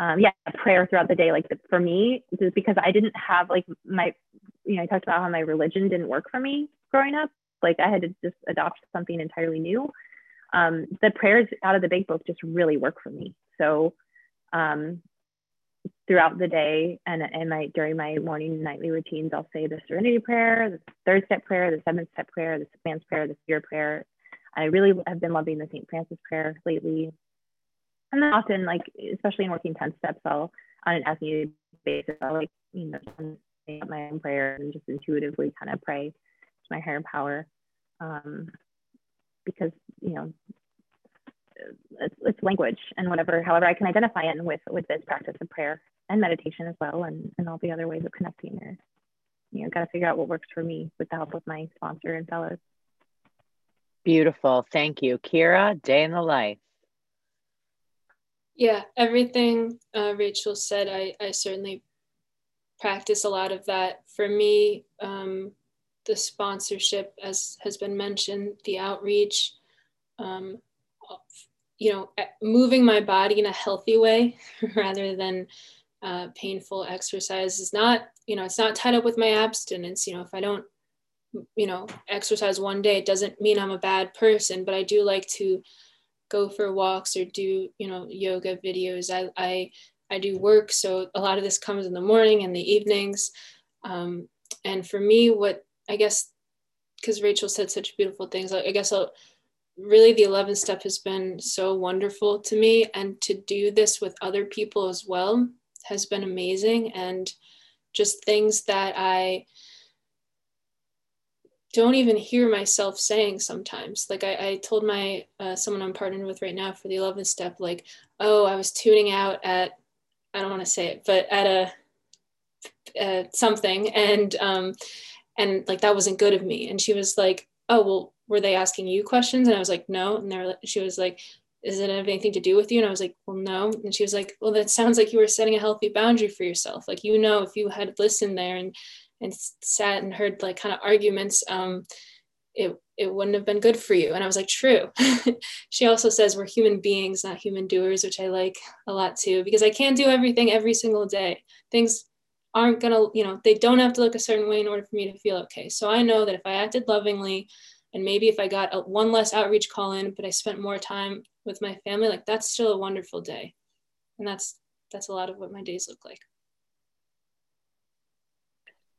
Um, yeah, prayer throughout the day. Like for me, because I didn't have like my, you know, I talked about how my religion didn't work for me growing up. Like I had to just adopt something entirely new. Um, the prayers out of the big book just really work for me. So um, throughout the day and, and my during my morning and nightly routines, I'll say the serenity prayer, the third step prayer, the seventh step prayer, the man's prayer, the fear prayer. I really have been loving the St. Francis prayer lately. And then often, like, especially in working 10 steps, I'll on an as needed basis, I'll like, you know, my own prayer and just intuitively kind of pray to my higher power. Um, because, you know, it's, it's language and whatever, however I can identify it with, with this practice of prayer and meditation as well and, and all the other ways of connecting there. You know, got to figure out what works for me with the help of my sponsor and fellows. Beautiful. Thank you. Kira, day in the life. Yeah, everything uh, Rachel said, I, I certainly practice a lot of that. For me, um, the sponsorship, as has been mentioned, the outreach, um, you know, moving my body in a healthy way rather than uh, painful exercise is not, you know, it's not tied up with my abstinence. You know, if I don't, you know, exercise one day, it doesn't mean I'm a bad person, but I do like to go for walks or do, you know, yoga videos. I, I, I do work. So a lot of this comes in the morning and the evenings. Um, and for me, what I guess, because Rachel said such beautiful things, I guess I'll, really the 11th step has been so wonderful to me and to do this with other people as well has been amazing and just things that I don't even hear myself saying sometimes. Like I, I told my uh, someone I'm partnered with right now for the 11th step, like, oh, I was tuning out at, I don't want to say it, but at a, something, and um, and like that wasn't good of me. And she was like, oh, well, were they asking you questions? And I was like, no. And they're, she was like, does it have anything to do with you? And I was like, well, no. And she was like, well, that sounds like you were setting a healthy boundary for yourself. Like, you know, if you had listened there and, and sat and heard like kind of arguments, um, it, it wouldn't have been good for you. And I was like, true. she also says we're human beings, not human doers, which I like a lot too, because I can't do everything every single day. Things aren't gonna, you know, they don't have to look a certain way in order for me to feel okay. So I know that if I acted lovingly, and maybe if I got a, one less outreach call in, but I spent more time with my family, like that's still a wonderful day. And that's that's a lot of what my days look like.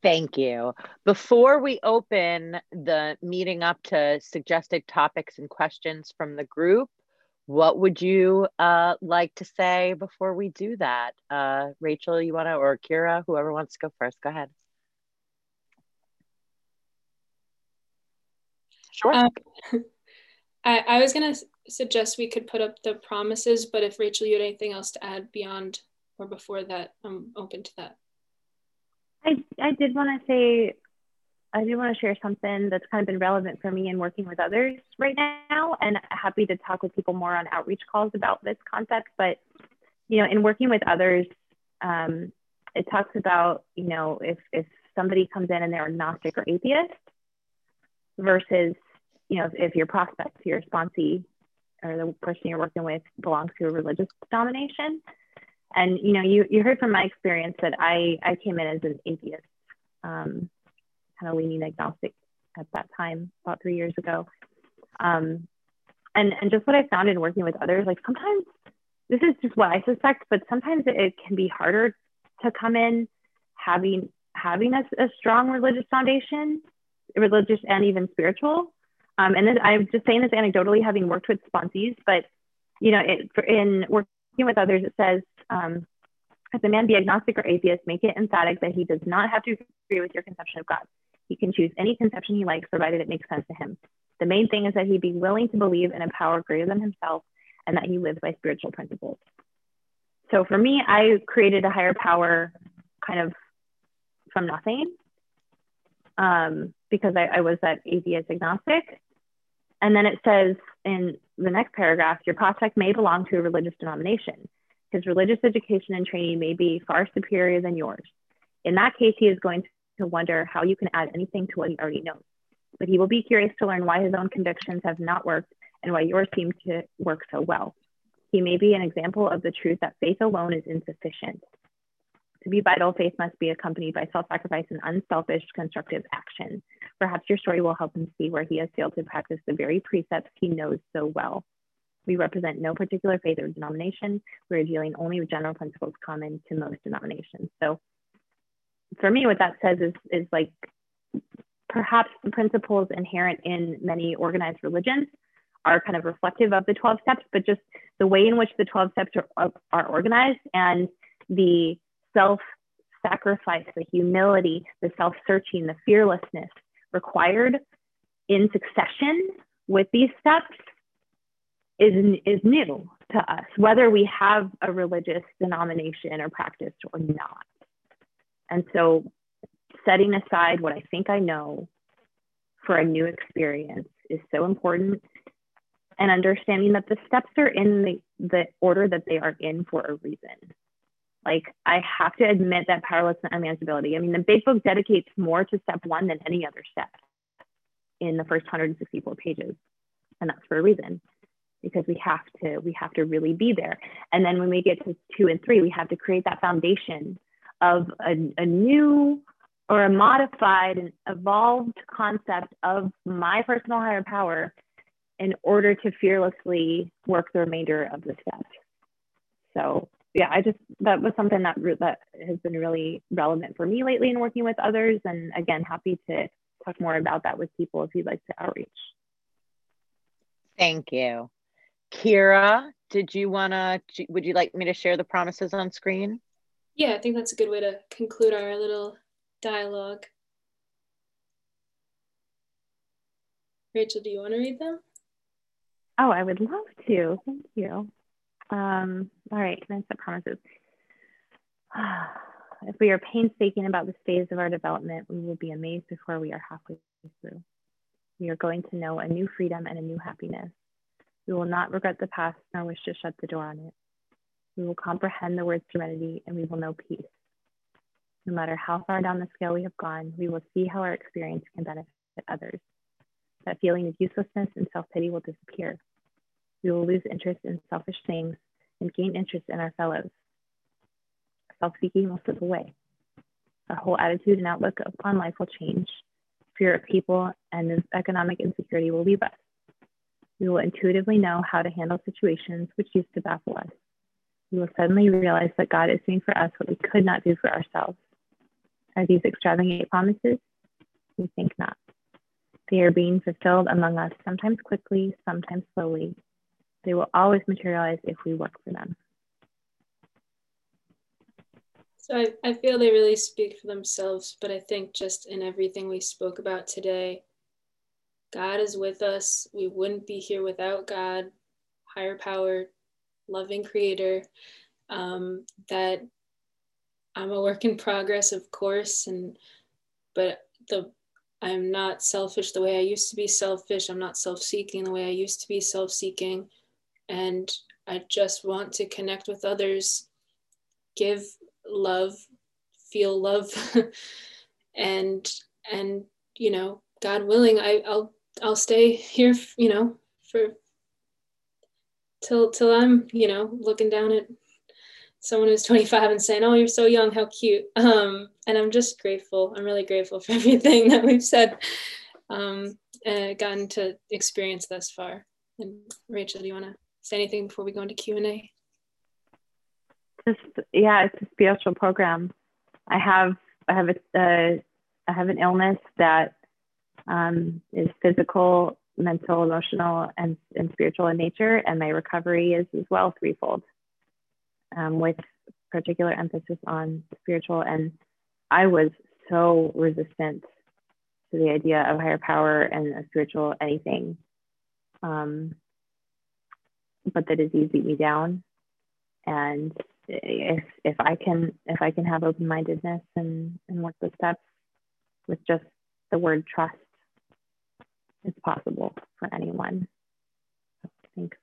Thank you. Before we open the meeting up to suggested topics and questions from the group, what would you uh, like to say before we do that? Uh, Rachel, you want to, or Kira, whoever wants to go first, go ahead. Sure. Um, I, I was going to suggest we could put up the promises, but if Rachel, you had anything else to add beyond or before that, I'm open to that. I, I did want to say, I do want to share something that's kind of been relevant for me in working with others right now, and happy to talk with people more on outreach calls about this concept. But, you know, in working with others, um, it talks about, you know, if, if somebody comes in and they're agnostic or atheist versus, you know, if, your prospect, your sponsee, or the person you're working with belongs to a religious denomination. And you know, you you heard from my experience that I I came in as an atheist, um, kind of leaning agnostic at that time, about three years ago. Um, and and just what I found in working with others, like sometimes this is just what I suspect, but sometimes it, it can be harder to come in having having a, a strong religious foundation, religious and even spiritual, um, and this, I'm just saying this anecdotally, having worked with sponsees, but you know, it, in working with others, it says, um, if a man be agnostic or atheist, make it emphatic that he does not have to agree with your conception of God. He can choose any conception he likes, provided it makes sense to him. The main thing is that he be willing to believe in a power greater than himself and that he lives by spiritual principles. So for me, I created a higher power kind of from nothing um, because I, I was that atheist agnostic. And then it says in the next paragraph, your prospect may belong to a religious denomination. His religious education and training may be far superior than yours. In that case, he is going to wonder how you can add anything to what he already knows. But he will be curious to learn why his own convictions have not worked and why yours seem to work so well. He may be an example of the truth that faith alone is insufficient. To be vital, faith must be accompanied by self sacrifice and unselfish, constructive action. Perhaps your story will help him see where he has failed to practice the very precepts he knows so well. We represent no particular faith or denomination. We're dealing only with general principles common to most denominations. So, for me, what that says is, is like perhaps the principles inherent in many organized religions are kind of reflective of the 12 steps, but just the way in which the 12 steps are, are organized and the self sacrifice, the humility, the self searching, the fearlessness required in succession with these steps is, is new to us, whether we have a religious denomination or practice or not. And so, setting aside what I think I know for a new experience is so important. And understanding that the steps are in the, the order that they are in for a reason. Like I have to admit that powerlessness and unmanageability. I mean, the big book dedicates more to step one than any other step in the first 164 pages. And that's for a reason, because we have to, we have to really be there. And then when we get to two and three, we have to create that foundation of a, a new or a modified and evolved concept of my personal higher power in order to fearlessly work the remainder of the steps. So yeah, I just that was something that that has been really relevant for me lately in working with others. And again, happy to talk more about that with people if you'd like to outreach. Thank you. Kira, did you want to, would you like me to share the promises on screen? Yeah, I think that's a good way to conclude our little dialogue. Rachel, do you want to read them? Oh, I would love to. Thank you. Um, all right, can I set promises? if we are painstaking about this phase of our development, we will be amazed before we are halfway through. We are going to know a new freedom and a new happiness. We will not regret the past nor wish to shut the door on it. We will comprehend the word serenity and we will know peace. No matter how far down the scale we have gone, we will see how our experience can benefit others. That feeling of uselessness and self pity will disappear. We will lose interest in selfish things and gain interest in our fellows. Self seeking will slip away. Our whole attitude and outlook upon life will change. Fear of people and economic insecurity will leave us. We will intuitively know how to handle situations which used to baffle us. We will suddenly realize that God is doing for us what we could not do for ourselves. Are these extravagant promises? We think not. They are being fulfilled among us, sometimes quickly, sometimes slowly, they will always materialize if we work for them. So I, I feel they really speak for themselves, but I think just in everything we spoke about today, God is with us. We wouldn't be here without God, higher power, loving creator. Um, that I'm a work in progress, of course, and but the I'm not selfish the way I used to be selfish. I'm not self-seeking the way I used to be self-seeking, and I just want to connect with others, give love, feel love, and and you know, God willing, I, I'll I'll stay here, you know, for till till I'm, you know, looking down at someone who's 25 and saying, "Oh, you're so young, how cute." Um, and I'm just grateful. I'm really grateful for everything that we've said um, and gotten to experience thus far. And Rachel, do you want to say anything before we go into Q and A? Just yeah, it's a spiritual program. I have I have a uh, I have an illness that um, is physical, mental, emotional, and, and spiritual in nature, and my recovery is as well threefold, um, with particular emphasis on spiritual. And I was so resistant to the idea of higher power and a spiritual anything. Um, but the disease beat me down, and if if I can if I can have open mindedness and and work the steps with just the word trust it's possible for anyone. Thanks.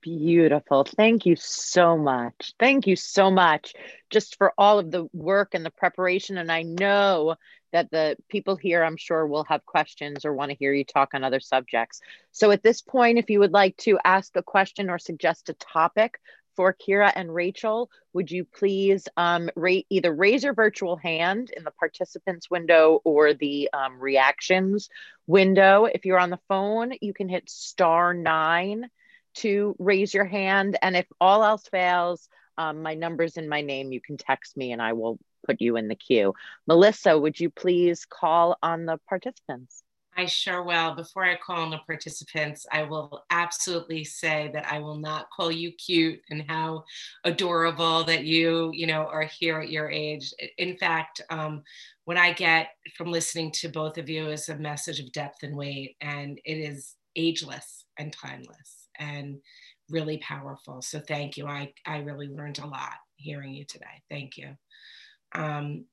Beautiful. Thank you so much. Thank you so much just for all of the work and the preparation. And I know that the people here, I'm sure, will have questions or want to hear you talk on other subjects. So at this point, if you would like to ask a question or suggest a topic for Kira and Rachel, would you please um, rate, either raise your virtual hand in the participants window or the um, reactions window. If you're on the phone, you can hit star nine to raise your hand. And if all else fails, um, my number's in my name. You can text me and I will put you in the queue. Melissa, would you please call on the participants? I sure will. Before I call on the participants, I will absolutely say that I will not call you cute and how adorable that you, you know, are here at your age. In fact, um, what I get from listening to both of you is a message of depth and weight, and it is ageless and timeless and really powerful. So thank you. I, I really learned a lot hearing you today. Thank you. Um,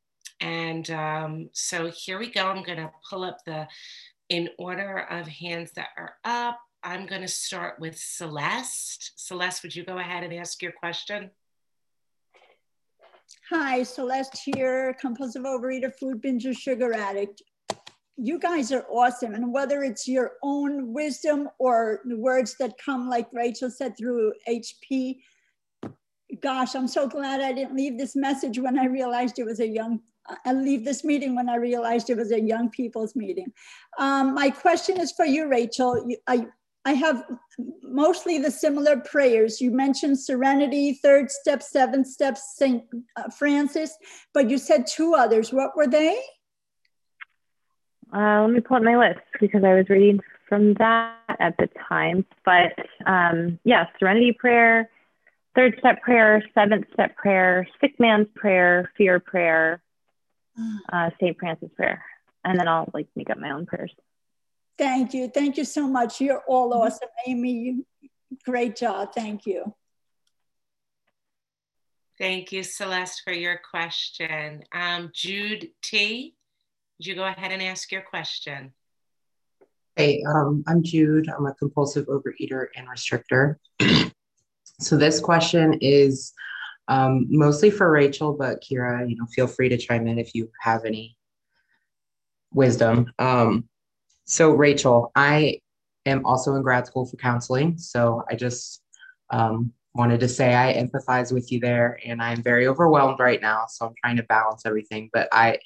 and um, so here we go. I'm going to pull up the in order of hands that are up. I'm going to start with Celeste. Celeste, would you go ahead and ask your question? Hi, Celeste here, compulsive overeater, food binger, sugar addict. You guys are awesome. And whether it's your own wisdom or the words that come, like Rachel said, through HP, gosh, I'm so glad I didn't leave this message when I realized it was a young I leave this meeting when I realized it was a young people's meeting. Um, my question is for you, Rachel. I, I have mostly the similar prayers. You mentioned Serenity, Third Step, Seventh Step, St. Uh, Francis, but you said two others. What were they? Uh, let me pull up my list because I was reading from that at the time. But um, yeah, Serenity Prayer, Third Step Prayer, Seventh Step Prayer, Sick Man's Prayer, Fear Prayer, uh, St. Francis prayer. And then I'll like make up my own prayers. Thank you. Thank you so much. You're all mm-hmm. awesome, Amy. Great job. Thank you. Thank you, Celeste, for your question. Um, Jude T, would you go ahead and ask your question? Hey, um, I'm Jude. I'm a compulsive overeater and restrictor. so this question is um, mostly for Rachel, but Kira, you know, feel free to chime in if you have any wisdom. Um, so, Rachel, I am also in grad school for counseling. So, I just um, wanted to say I empathize with you there, and I'm very overwhelmed right now. So, I'm trying to balance everything. But I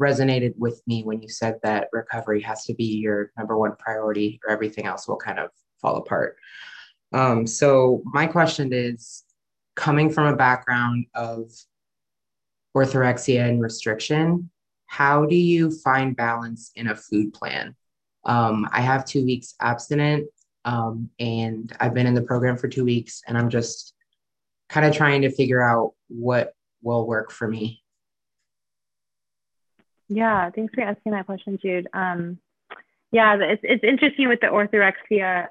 resonated with me when you said that recovery has to be your number one priority, or everything else will kind of fall apart. Um, so, my question is coming from a background of orthorexia and restriction, how do you find balance in a food plan? Um, I have two weeks abstinent, um, and I've been in the program for two weeks, and I'm just kind of trying to figure out what will work for me. Yeah, thanks for asking that question, Jude. Um, yeah, it's, it's interesting with the orthorexia.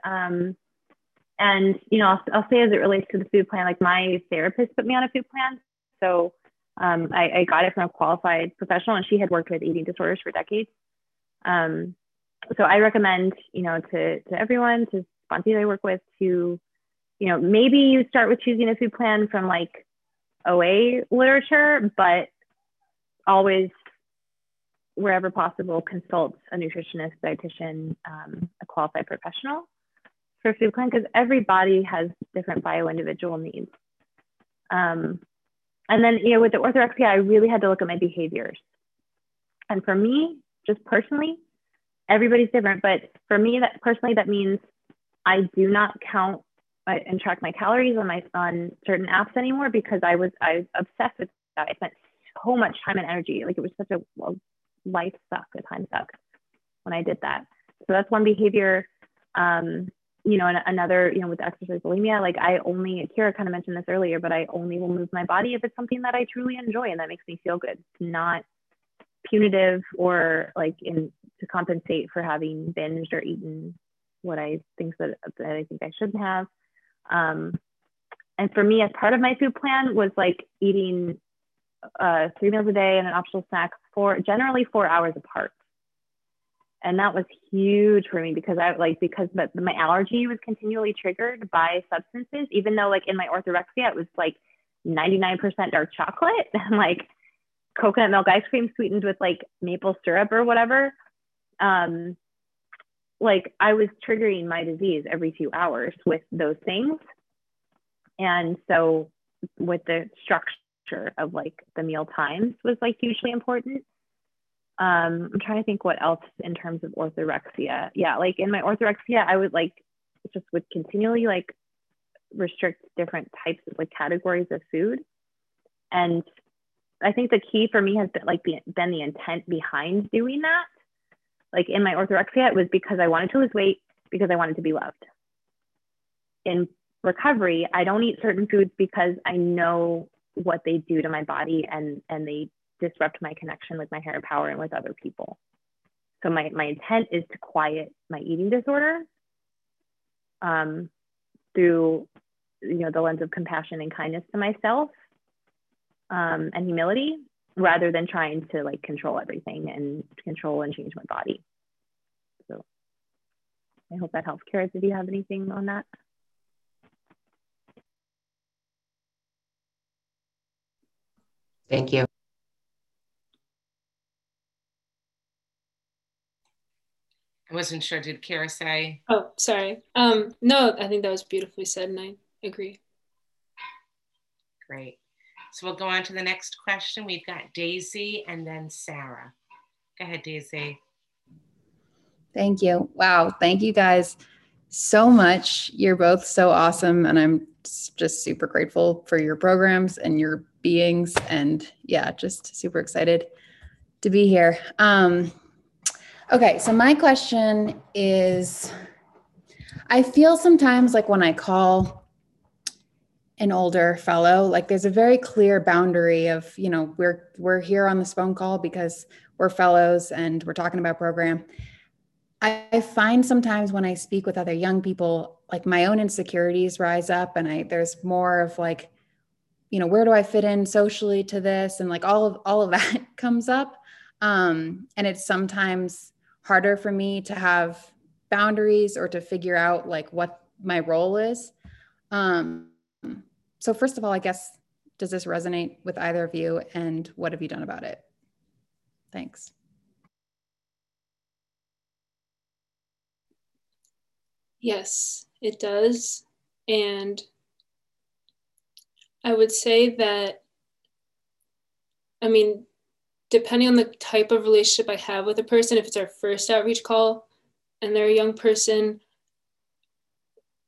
And, you know, I'll, I'll say as it relates to the food plan, like my therapist put me on a food plan. So Um, I, I, got it from a qualified professional, and she had worked with eating disorders for decades. Um, so I recommend, you know, to to everyone, to sponsees I work with, to, you know, maybe you start with choosing a food plan from like OA literature, but always wherever possible, consult a nutritionist, dietitian, um, a qualified professional for food plan because every body has different bio-individual needs. Um, and then, you know, with the orthorexia, I really had to look at my behaviors. And for me, just personally, everybody's different, but for me, that personally, that means I do not count uh, and track my calories on my on certain apps anymore because I was I was obsessed with that. I spent so much time and energy. Like it was such a, a life suck, a time suck when I did that. So that's one behavior. Um, you know, another, you know, with exercise bulimia, like I only, Kira kind of mentioned this earlier, but I only will move my body if it's something that I truly enjoy and that makes me feel good. It's not punitive or like in to compensate for having binged or eaten what I think that, that I think I shouldn't have. Um, and for me, as part of my food plan was like eating uh, three meals a day and an optional snack for generally four hours apart. And that was huge for me because I like because but my allergy was continually triggered by substances, even though like in my orthorexia it was like 99% dark chocolate and like coconut milk ice cream sweetened with like maple syrup or whatever. Um, like I was triggering my disease every few hours with those things. And so with the structure of like the meal times was like hugely important. Um, I'm trying to think what else in terms of orthorexia. Yeah, like in my orthorexia, I would like just would continually like restrict different types of like categories of food. And I think the key for me has been like the, been the intent behind doing that. Like in my orthorexia, it was because I wanted to lose weight because I wanted to be loved. In recovery, I don't eat certain foods because I know what they do to my body and and they disrupt my connection with my higher power and with other people. So my, my intent is to quiet my eating disorder um, through you know the lens of compassion and kindness to myself um, and humility rather than trying to like control everything and control and change my body. So i hope that helps. Kara did you have anything on that? Thank you. I wasn't sure. Did Kara say? Oh, sorry. Um, no, I think that was beautifully said, and I agree. Great. So we'll go on to the next question. We've got Daisy and then Sarah. Go ahead, Daisy. Thank you. Wow. Thank you guys so much. You're both so awesome. And I'm just super grateful for your programs and your beings. And yeah, just super excited to be here. Um, okay, so my question is I feel sometimes like when I call an older fellow, like there's a very clear boundary of, you know, we're we're here on this phone call because we're fellows and we're talking about program. I find sometimes when I speak with other young people, like my own insecurities rise up and I there's more of like you know where do i fit in socially to this and like all of all of that comes up um, and it's sometimes harder for me to have boundaries or to figure out like what my role is. Um, so first of all i guess does this resonate with either of you? And what have you done about it? Thanks. Yes it does. And I would say that, I mean, depending on the type of relationship I have with a person, if it's our first outreach call and they're a young person,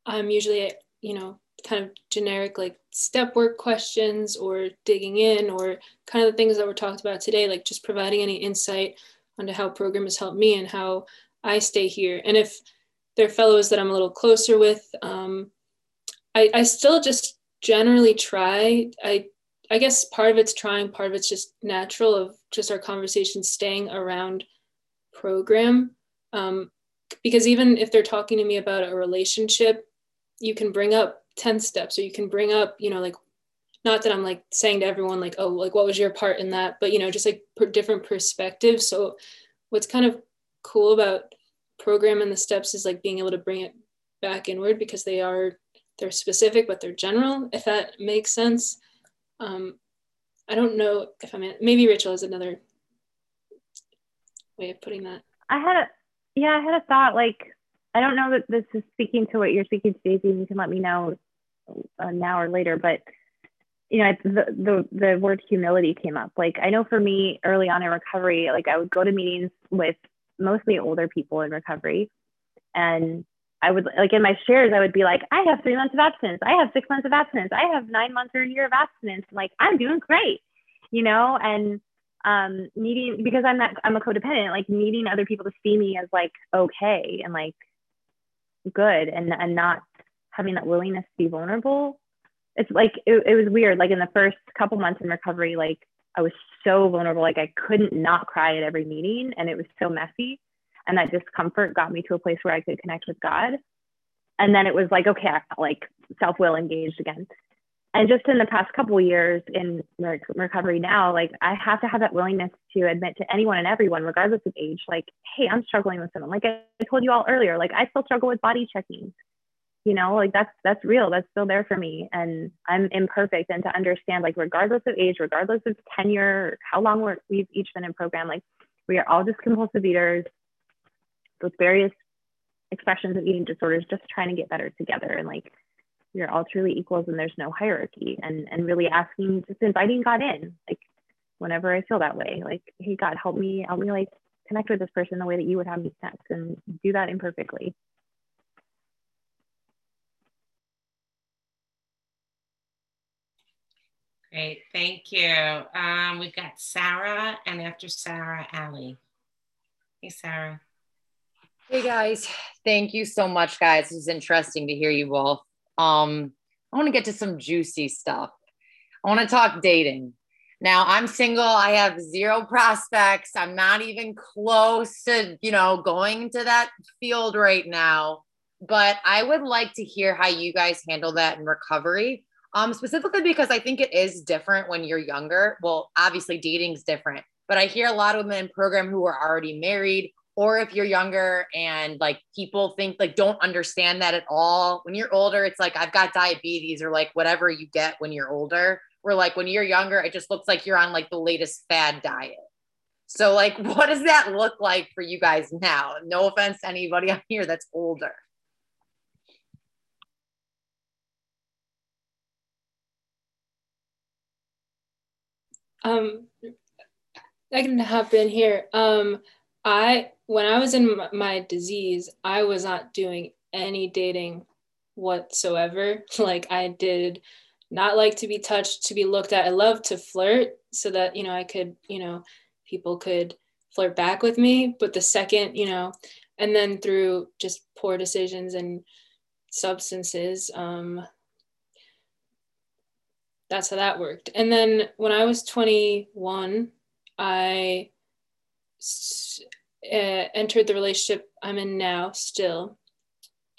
I'm usually, you know, kind of generic like step work questions or digging in or kind of the things that were talked about today, like just providing any insight onto how program has helped me and how I stay here. And if they're fellows that I'm a little closer with, um, I, I still just generally try. I I guess part of it's trying, part of it's just natural of just our conversation staying around program. Um, because even if they're talking to me about a relationship, you can bring up 10 steps or you can bring up, you know, like not that I'm like saying to everyone like, oh, like what was your part in that, but you know, just like per different perspectives. So what's kind of cool about program and the steps is like being able to bring it back inward because they are they're specific but they're general if that makes sense um, i don't know if i'm maybe rachel has another way of putting that. I had a yeah i had a thought like i don't know that this is speaking to what you're speaking to daisy you can let me know uh, now or later but you know the, the the word humility came up. Like i know for me early on in recovery like i would go to meetings with mostly older people in recovery and I would like in my shares, I would be like, I have three months of abstinence. I have six months of abstinence. I have nine months or a year of abstinence. Like I'm doing great, you know, and um, needing because I'm that I'm a codependent, like needing other people to see me as like okay and like good and and not having that willingness to be vulnerable. It's like it, it was weird. Like in the first couple months in recovery, like I was so vulnerable, like I couldn't not cry at every meeting, and it was so messy and that discomfort got me to a place where I could connect with God. And then it was like, okay, I felt like self will engaged again. And just in the past couple years in recovery now, like I have to have that willingness to admit to anyone and everyone, regardless of age, like, hey, I'm struggling with something. Like I told you all earlier, like I still struggle with body checking. You know, like that's that's real. That's still there for me, and I'm imperfect. And to understand, like, regardless of age, regardless of tenure, how long we're, we've each been in program, like we are all just compulsive eaters those various expressions of eating disorders just trying to get better together and like you're all truly equals and there's no hierarchy and and really asking just inviting god in like whenever i feel that way like hey god help me help me like connect with this person the way that you would have me connect and do that imperfectly Great, thank you. Um, we've got Sarah, and after Sarah, Allie. Hey, Sarah. Hey guys, thank you so much, guys. It was interesting to hear you both. Um, I want to get to some juicy stuff. I want to talk dating. Now, I'm single. I have zero prospects. I'm not even close to, you know, going to that field right now. But I would like to hear how you guys handle that in recovery. Um, specifically because I think it is different when you're younger. Well, obviously dating's different, but I hear a lot of women in program who are already married or if you're younger and like people think like don't understand that at all. When you're older it's like i've got diabetes or like whatever you get when you're older. Where like when you're younger it just looks like you're on like the latest fad diet. So like what does that look like for you guys now? No offense to anybody out here that's older. Um i can hop in here. Um I when I was in my disease, I was not doing any dating whatsoever. Like I did not like to be touched, to be looked at. I love to flirt so that, you know, I could, you know, people could flirt back with me. But the second, you know, and then through just poor decisions and substances, um, that's how that worked. And then when I was 21, I uh, entered the relationship I'm in now still.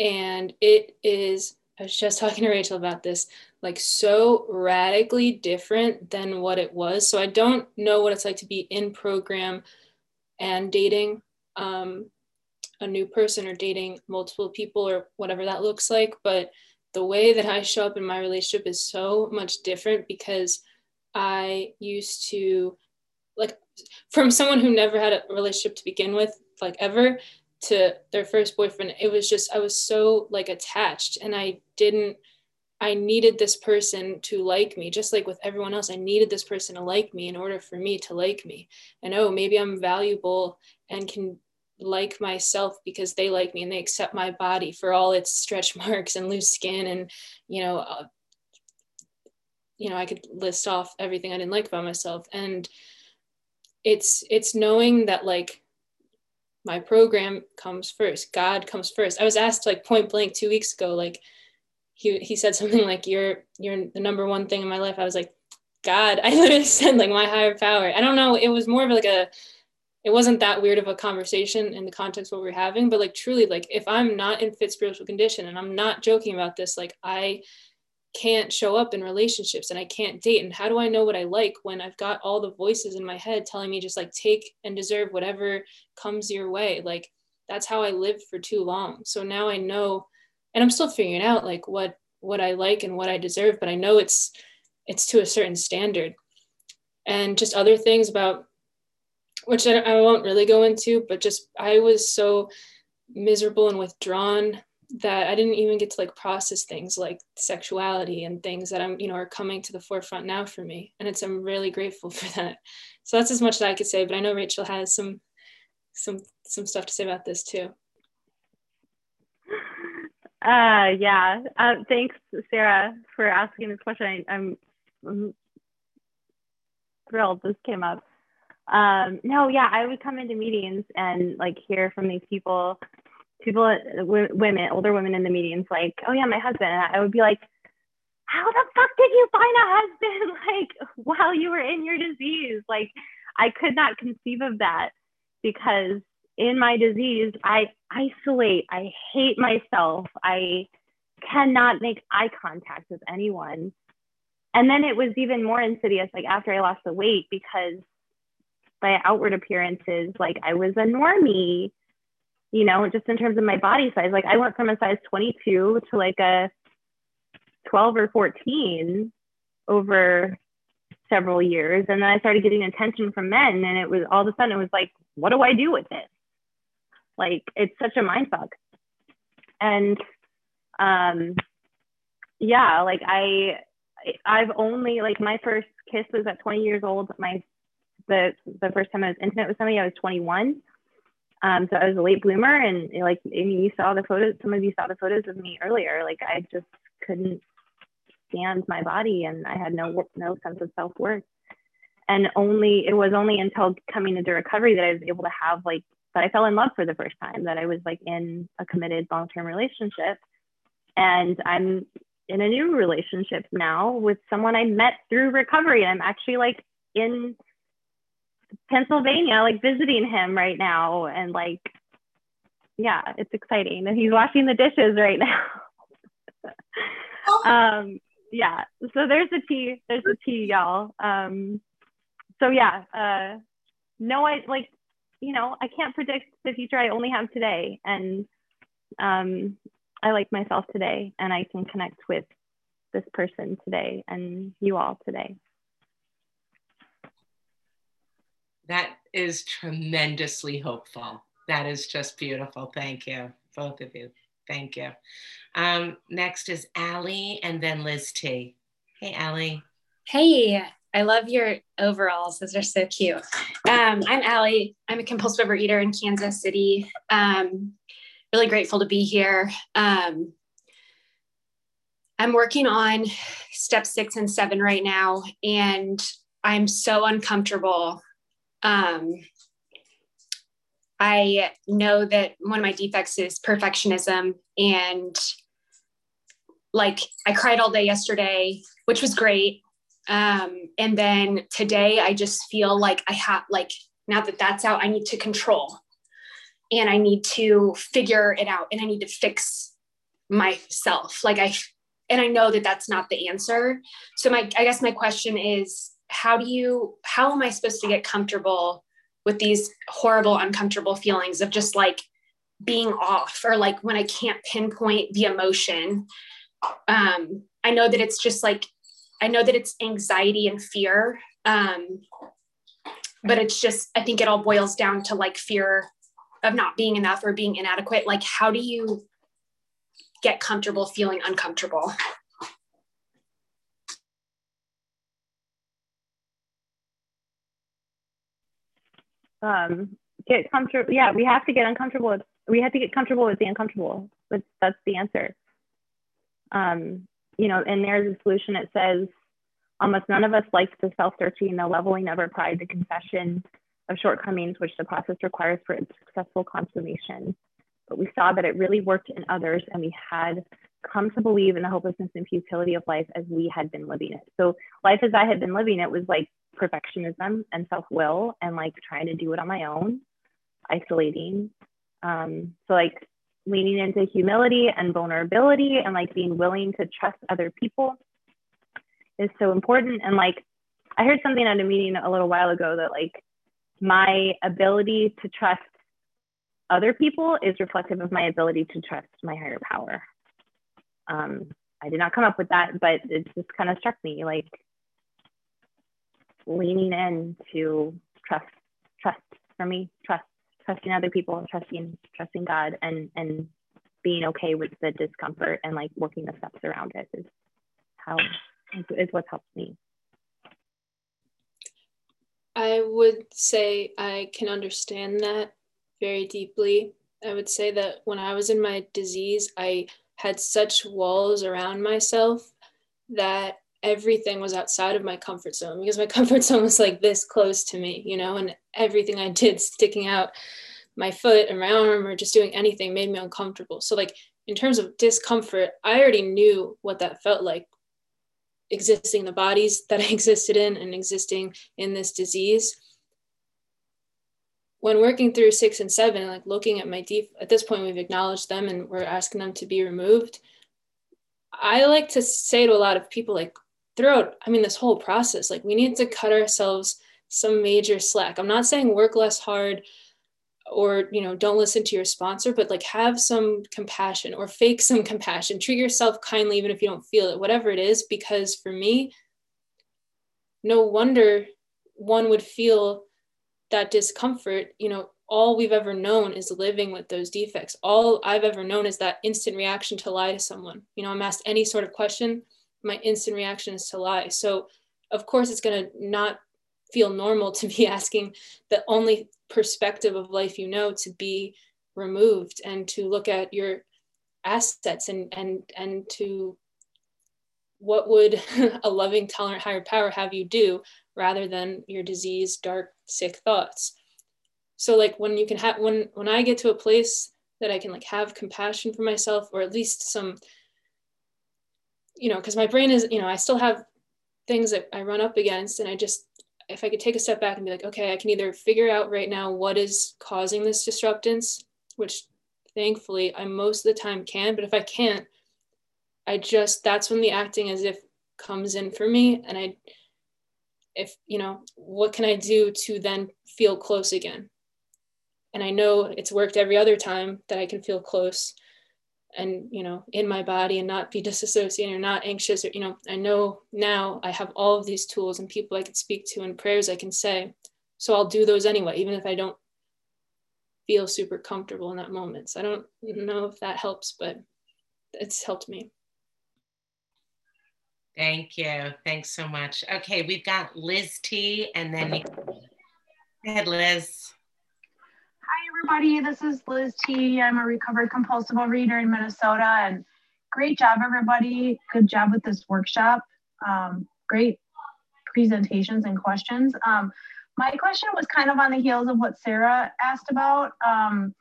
And it is, I was just talking to Rachel about this, like so radically different than what it was. So I don't know what it's like to be in program and dating um, a new person or dating multiple people or whatever that looks like. But the way that I show up in my relationship is so much different because I used to like from someone who never had a relationship to begin with, like ever, to their first boyfriend, it was just, I was so like attached and I didn't, I needed this person to like me, just like with everyone else. I needed this person to like me in order for me to like me. And oh, maybe I'm valuable and can like myself because they like me and they accept my body for all its stretch marks and loose skin and, you know, uh, you know, I could list off everything I didn't like about myself. And it's it's knowing that like my program comes first god comes first. I was asked like point blank two weeks ago like he, he said something like you're you're the number one thing in my life. I was like god i literally said like my higher power. I don't know it was more of like a it wasn't that weird of a conversation in the context what we are having but like truly like if i'm not in fit spiritual condition and i'm not joking about this like i can't show up in relationships and I can't date. And how do I know what I like when I've got all the voices in my head telling me just like take and deserve whatever comes your way? Like that's how I lived for too long. So now I know, and I'm still figuring out like what what I like and what I deserve, but I know it's it's to a certain standard. And just other things about which I, I won't really go into, but just I was so miserable and withdrawn that I didn't even get to like process things like sexuality and things that I'm, you know, are coming to the forefront now for me. And it's I'm really grateful for that. So that's as much as I could say, but I know Rachel has some some some stuff to say about this too. Uh yeah. Uh, thanks, Sarah, for asking this question. I, I'm, I'm thrilled this came up. Um, no, yeah, I would come into meetings and like hear from these people people, women, older women in the meetings, like, oh yeah, my husband. And I would be like, how the fuck did you find a husband like while you were in your disease? Like, I could not conceive of that because in my disease, I isolate, I hate myself, I cannot make eye contact with anyone. And then it was even more insidious, like after I lost the weight, because by outward appearances, like I was a normie you know, just in terms of my body size. Like I went from a size 22 to like a 12 or 14 over several years. And then I started getting attention from men, and it was all of a sudden it was like, what do I do with this? Like it's such a mind fuck. And um, yeah, like I, I've only like my first kiss was at 20 years old. My the the first time I was intimate with somebody, I was 21 um, so I was a late bloomer, and like I mean, you saw the photos. Some of you saw the photos of me earlier. Like I just couldn't stand my body, and I had no no sense of self worth. And only it was only until coming into recovery that I was able to have like that I fell in love for the first time. That I was like in a committed long term relationship, and I'm in a new relationship now with someone I met through recovery. And I'm actually like in Pennsylvania, like visiting him right now. And like, yeah, it's exciting. And he's washing the dishes right now. um, yeah, so there's the tea. There's the tea, y'all. Um, so yeah, uh, no, I like, you know, I can't predict the future. I only have today. And um, I like myself today and I can connect with this person today and you all today. That is tremendously hopeful. That is just beautiful. Thank you, both of you. Thank you. Um, next is Allie and then Liz T. Hey, Allie. Hey, I love your overalls. Those are so cute. Um, I'm Allie. I'm a compulsive overeater in Kansas City. Um, really grateful to be here. Um, I'm working on step six and seven right now, and I'm so uncomfortable um, I know that one of my defects is perfectionism. And like I cried all day yesterday, which was great. Um, and then today I just feel like I have, like, now that that's out, I need to control and I need to figure it out and I need to fix myself. Like, I, and I know that that's not the answer. So, my, I guess my question is how do you how am i supposed to get comfortable with these horrible uncomfortable feelings of just like being off or like when i can't pinpoint the emotion? Um i know that it's just like i know that it's anxiety and fear um but it's just i think it all boils down to like fear of not being enough or being inadequate. Like how do you get comfortable feeling uncomfortable um, get comfortable. Yeah, we have to get uncomfortable. With, we have to get comfortable with the uncomfortable. That's, that's the answer. Um, you know, and there's a solution. It says almost none of us likes the self-searching, the leveling of our pride, the confession of shortcomings, which the process requires for its successful consummation. But we saw that it really worked in others, and we had come to believe in the hopelessness and futility of life as we had been living it. So life as I had been living it was like perfectionism and self-will and like trying to do it on my own isolating um so like leaning into humility and vulnerability and like being willing to trust other people is so important. And like, I heard something at a meeting a little while ago that like my ability to trust other people is reflective of my ability to trust my higher power. Um, I did not come up with that, but it just kind of struck me like leaning in to trust, trust for me, trust, trusting other people, trusting, trusting God, and and being okay with the discomfort and like working the steps around it is how is what's helped me. I would say I can understand that very deeply. I would say that when I was in my disease, I had such walls around myself that everything was outside of my comfort zone because my comfort zone was like this close to me, you know, and everything I did sticking out my foot and my arm or just doing anything made me uncomfortable. So, like, in terms of discomfort, I already knew what that felt like existing the bodies that I existed in and existing in this disease. When working through six and seven, like looking at my deep, at this point, we've acknowledged them and we're asking them to be removed. I like to say to a lot of people, like, throughout, I mean, this whole process, like, we need to cut ourselves some major slack. I'm not saying work less hard or you know don't listen to your sponsor but like have some compassion or fake some compassion. Treat yourself kindly even if you don't feel it whatever it is because for me no wonder one would feel that discomfort. You know all we've ever known is living with those defects. All i've ever known is that instant reaction to lie to someone. You know i'm asked any sort of question my instant reaction is to lie. So of course it's going to not feel normal to be asking the only perspective of life you know to be removed and to look at your assets and and and to what would a loving tolerant higher power have you do rather than your disease dark sick thoughts. So like when you can have when when i get to a place that i can like have compassion for myself or at least some you know because my brain is you know i still have things that i run up against and i just if I could take a step back and be like, okay, I can either figure out right now what is causing this disruptance, which thankfully I most of the time can, but if I can't, I just that's when the acting as if comes in for me and I if you know what can I do to then feel close again? And I know it's worked every other time that I can feel close and you know in my body and not be disassociated or not anxious or you know i know now i have all of these tools and people i can speak to and prayers i can say. So i'll do those anyway even if i don't feel super comfortable in that moment. So i don't know if that helps but it's helped me. Thank you. Thanks so much. Okay we've got liz t and then go ahead liz everybody. This is Liz T. I'm a recovered compulsive eater in Minnesota, and great job, everybody. Good job with this workshop. Um, great presentations and questions. Um, my question was kind of on the heels of what Sarah asked about. Um,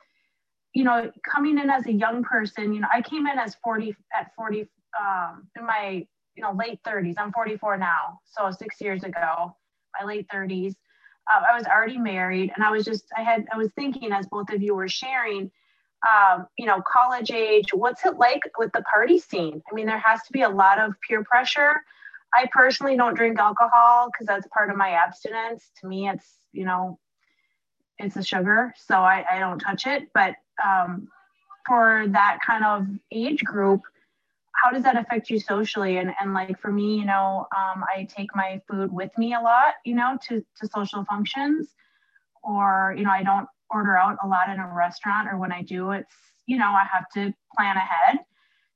you know, coming in as a young person, you know, I came in as 40 at 40 um, in my you know late 30s. I'm 44 now, so six years ago, my late 30s uh, I was already married, and I was just I had I was thinking as both of you were sharing, um, you know, college age. What's it like with the party scene? I mean, there has to be a lot of peer pressure. I personally don't drink alcohol because that's part of my abstinence. To me, it's you know, it's a sugar, so I, I don't touch it. But um, for that kind of age group, how does that affect you socially? And, and like for me you know um, i take my food with me a lot you know to, to social functions. Or you know i don't order out a lot in a restaurant or when i do it's you know i have to plan ahead.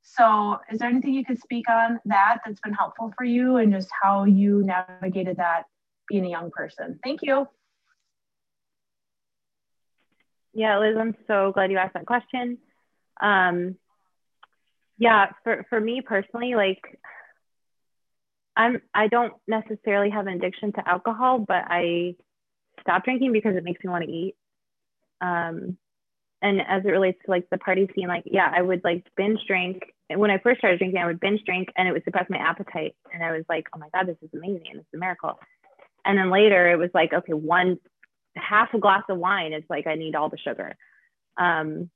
So is there anything you could speak on that that's been helpful for you and just how you navigated that being a young person? Thank you. Yeah liz i'm so glad you asked that question. Um, yeah for, for me personally like i'm i don't necessarily have an addiction to alcohol but i stop drinking because it makes me want to eat. Um and as it relates to like the party scene like yeah i would like binge drink. And when i first started drinking i would binge drink and it would suppress my appetite. And i was like oh my god this is amazing this is a miracle. And then later it was like okay one half a glass of wine it's like i need all the sugar. Um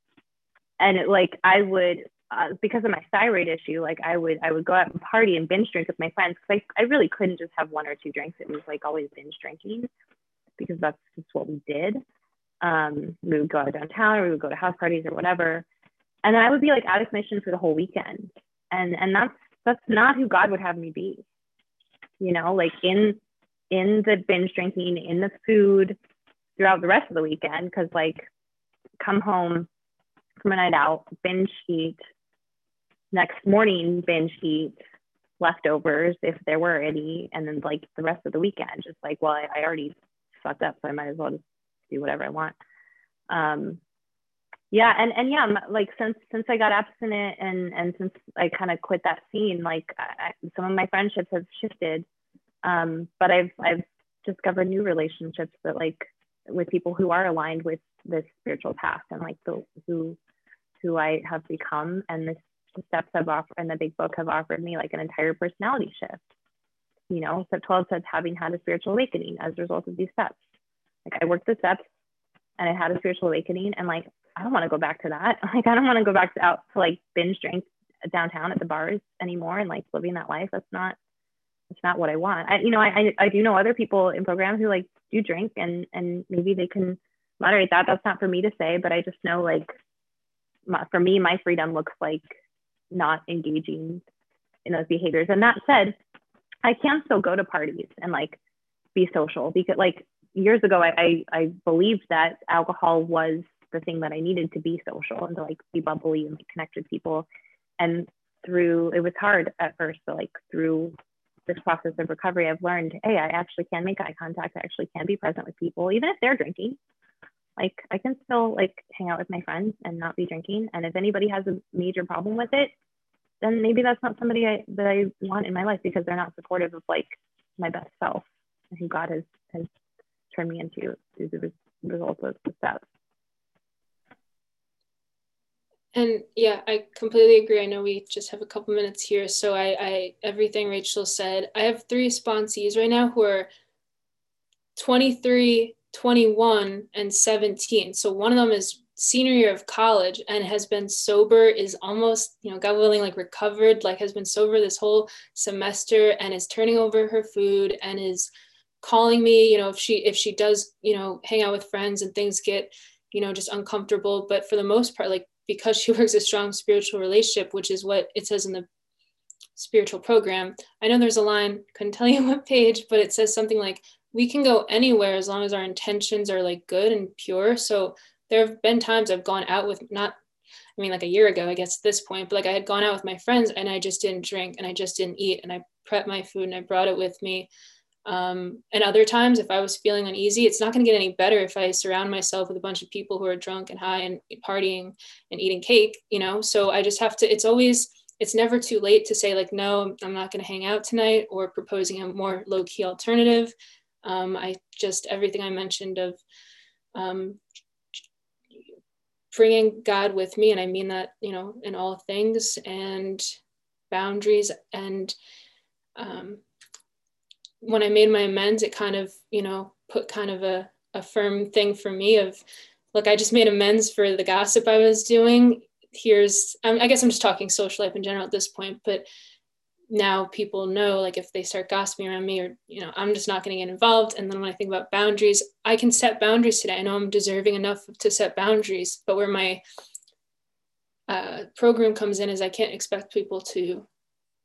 and it, like I would uh, because of my thyroid issue, like I would I would go out and party and binge drink with my friends because I, I really couldn't just have one or two drinks. It was like always binge drinking because that's just what we did. Um, we would go out downtown or we would go to house parties or whatever. And then I would be like out of commission for the whole weekend. And and that's that's not who God would have me be. You know, like in in the binge drinking, in the food throughout the rest of the weekend, because like come home from a night out, binge eat, next morning binge eat leftovers if there were any, and then like the rest of the weekend, just like, well, I, I already fucked up, so I might as well just do whatever I want. Um, yeah, and and yeah, like since since I got abstinent and and since I kind of quit that scene, like I, some of my friendships have shifted, um, but I've I've discovered new relationships that like with people who are aligned with this spiritual path and like the who who I have become and this steps have offered and the big book have offered me like an entire personality shift. You know, step 12 says having had a spiritual awakening as a result of these steps. Like I worked the steps and I had a spiritual awakening and like I don't want to go back to that. Like I don't want to go back to out to like binge drink downtown at the bars anymore and like living that life. That's not that's not what I want. I you know, I I, I do know other people in programs who like do drink and and maybe they can moderate that. That's not for me to say, but I just know like my, for me, my freedom looks like not engaging in those behaviors. And that said, I can still go to parties and like be social because like years ago, I, I, I believed that alcohol was the thing that I needed to be social and to like be bubbly and connect with people. And through, it was hard at first, but like through this process of recovery, I've learned, hey, I actually can make eye contact. I actually can be present with people, even if they're drinking. Like I can still like hang out with my friends and not be drinking. And if anybody has a major problem with it, then maybe that's not somebody I, that I want in my life because they're not supportive of like my best self who God has, has turned me into as a result of the steps. And yeah, I completely agree. I know we just have a couple minutes here. So I, I everything Rachel said, I have three sponsees right now who are 23, 21, and 17. So one of them is senior year of college and has been sober is almost you know god willing like recovered like has been sober this whole semester and is turning over her food and is calling me you know if she if she does you know hang out with friends and things get you know just uncomfortable but for the most part like because she works a strong spiritual relationship which is what it says in the spiritual program i know there's a line couldn't tell you what page but it says something like we can go anywhere as long as our intentions are like good and pure so there have been times I've gone out with not, I mean, like a year ago, I guess at this point, but like I had gone out with my friends and I just didn't drink and I just didn't eat and I prepped my food and I brought it with me. Um, and other times, if I was feeling uneasy, it's not going to get any better if I surround myself with a bunch of people who are drunk and high and partying and eating cake, you know? So I just have to, it's always, it's never too late to say, like, no, I'm not going to hang out tonight or proposing a more low key alternative. Um, I just, everything I mentioned of um, bringing God with me, and I mean that, you know, in all things and boundaries. And um, when I made my amends, it kind of, you know, put kind of a, a firm thing for me of, look, I just made amends for the gossip I was doing. Here's, I guess I'm just talking social life in general at this point, but now people know like if they start gossiping around me or you know i'm just not going to get involved. And then when i think about boundaries i can set boundaries today. I know i'm deserving enough to set boundaries but where my uh, program comes in is i can't expect people to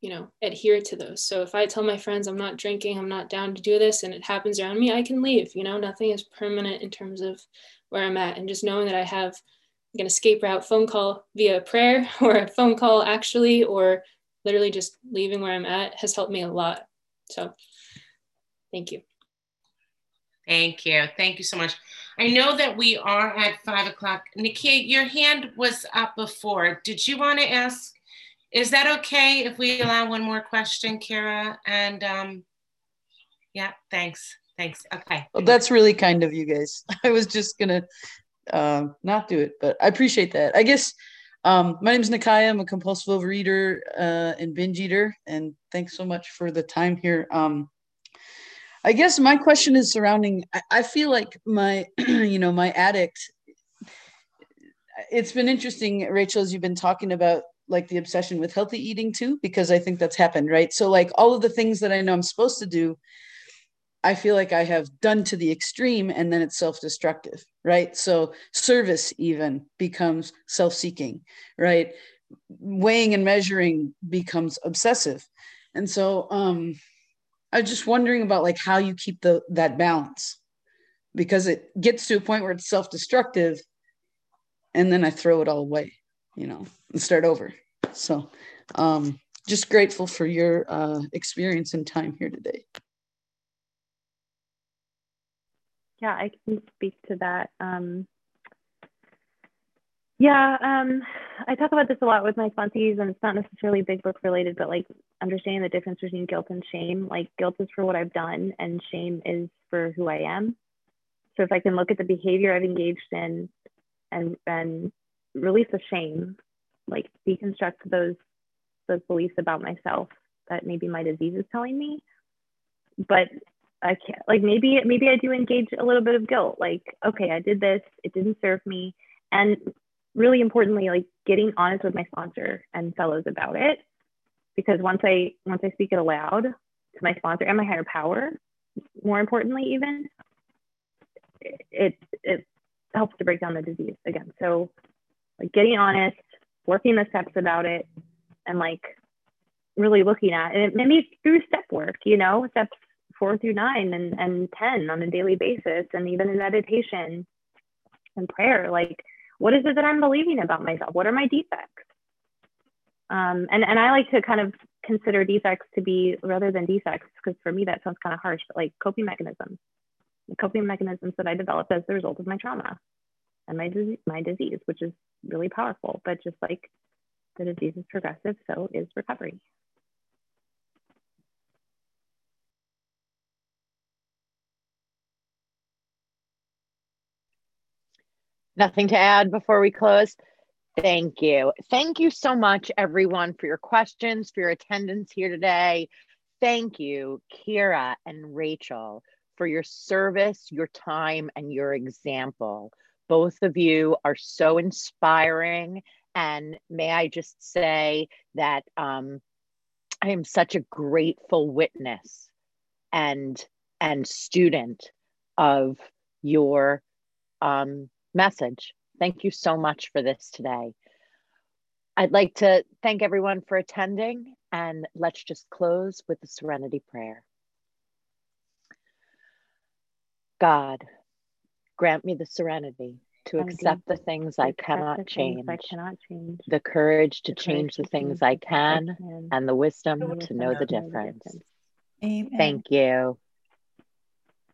you know adhere to those. So if i tell my friends i'm not drinking i'm not down to do this and it happens around me i can leave you know? Nothing is permanent in terms of where i'm at. And just knowing that i have an escape route phone call via prayer or a phone call actually or literally just leaving where I'm at has helped me a lot. So thank you. Thank you. Thank you so much. I know that we are at five o'clock. Nikki, your hand was up before. Did you want to ask? Is that okay if we allow one more question, Kira? And um, yeah, thanks. Thanks. Okay. Well, that's really kind of you guys. I was just gonna uh, not do it, but I appreciate that. I guess um, my name is Nikaya. I'm a compulsive overeater uh, and binge eater, and thanks so much for the time here. Um, I guess my question is surrounding. I, I feel like my, you know, my addict. it's been interesting, Rachel, as you've been talking about like the obsession with healthy eating too, because I think that's happened, right? So, like all of the things that I know I'm supposed to do, I feel like I have done to the extreme and then it's self destructive, right? So, service even becomes self seeking, right? Weighing and measuring becomes obsessive. And so, um, I was just wondering about like how you keep the that balance because it gets to a point where it's self destructive and then I throw it all away, you know, and start over. So, um, just grateful for your uh, experience and time here today. Yeah, I can speak to that. Um, yeah, um, I talk about this a lot with my sponsees, and it's not necessarily big book related, but like understanding the difference between guilt and shame. Like guilt is for what I've done, and shame is for who I am. So if I can look at the behavior I've engaged in and and release the shame, like deconstruct those those beliefs about myself that maybe my disease is telling me. But I can't like maybe maybe I do engage a little bit of guilt. Like, okay, I did this, it didn't serve me. And really importantly, like getting honest with my sponsor and fellows about it. Because once I once I speak it aloud to my sponsor and my higher power, more importantly even, it it helps to break down the disease again. So like getting honest, working the steps about it, and like really looking at and maybe through step work, you know, steps four through nine and, and 10 on a daily basis, and even in meditation and prayer, like what is it that I'm believing about myself? What are my defects? Um, and, and I like to kind of consider defects to be rather than defects, because for me that sounds kind of harsh, but like coping mechanisms the coping mechanisms that I developed as the result of my trauma and my my disease, which is really powerful. But just like the disease is progressive, so is recovery. Nothing to add before we close. Thank you. Thank you so much, everyone, for your questions, for your attendance here today. Thank you, Kira and Rachel, for your service, your time, and your example. Both of you are so inspiring. And may I just say that um, I am such a grateful witness and and student of your um, message. Thank you so much for this today. I'd like to thank everyone for attending, and let's just close with the Serenity Prayer. God, grant me the serenity to accept the things I cannot change, I cannot change, the courage to change the things I can, and the wisdom to know the difference. Amen. Thank you.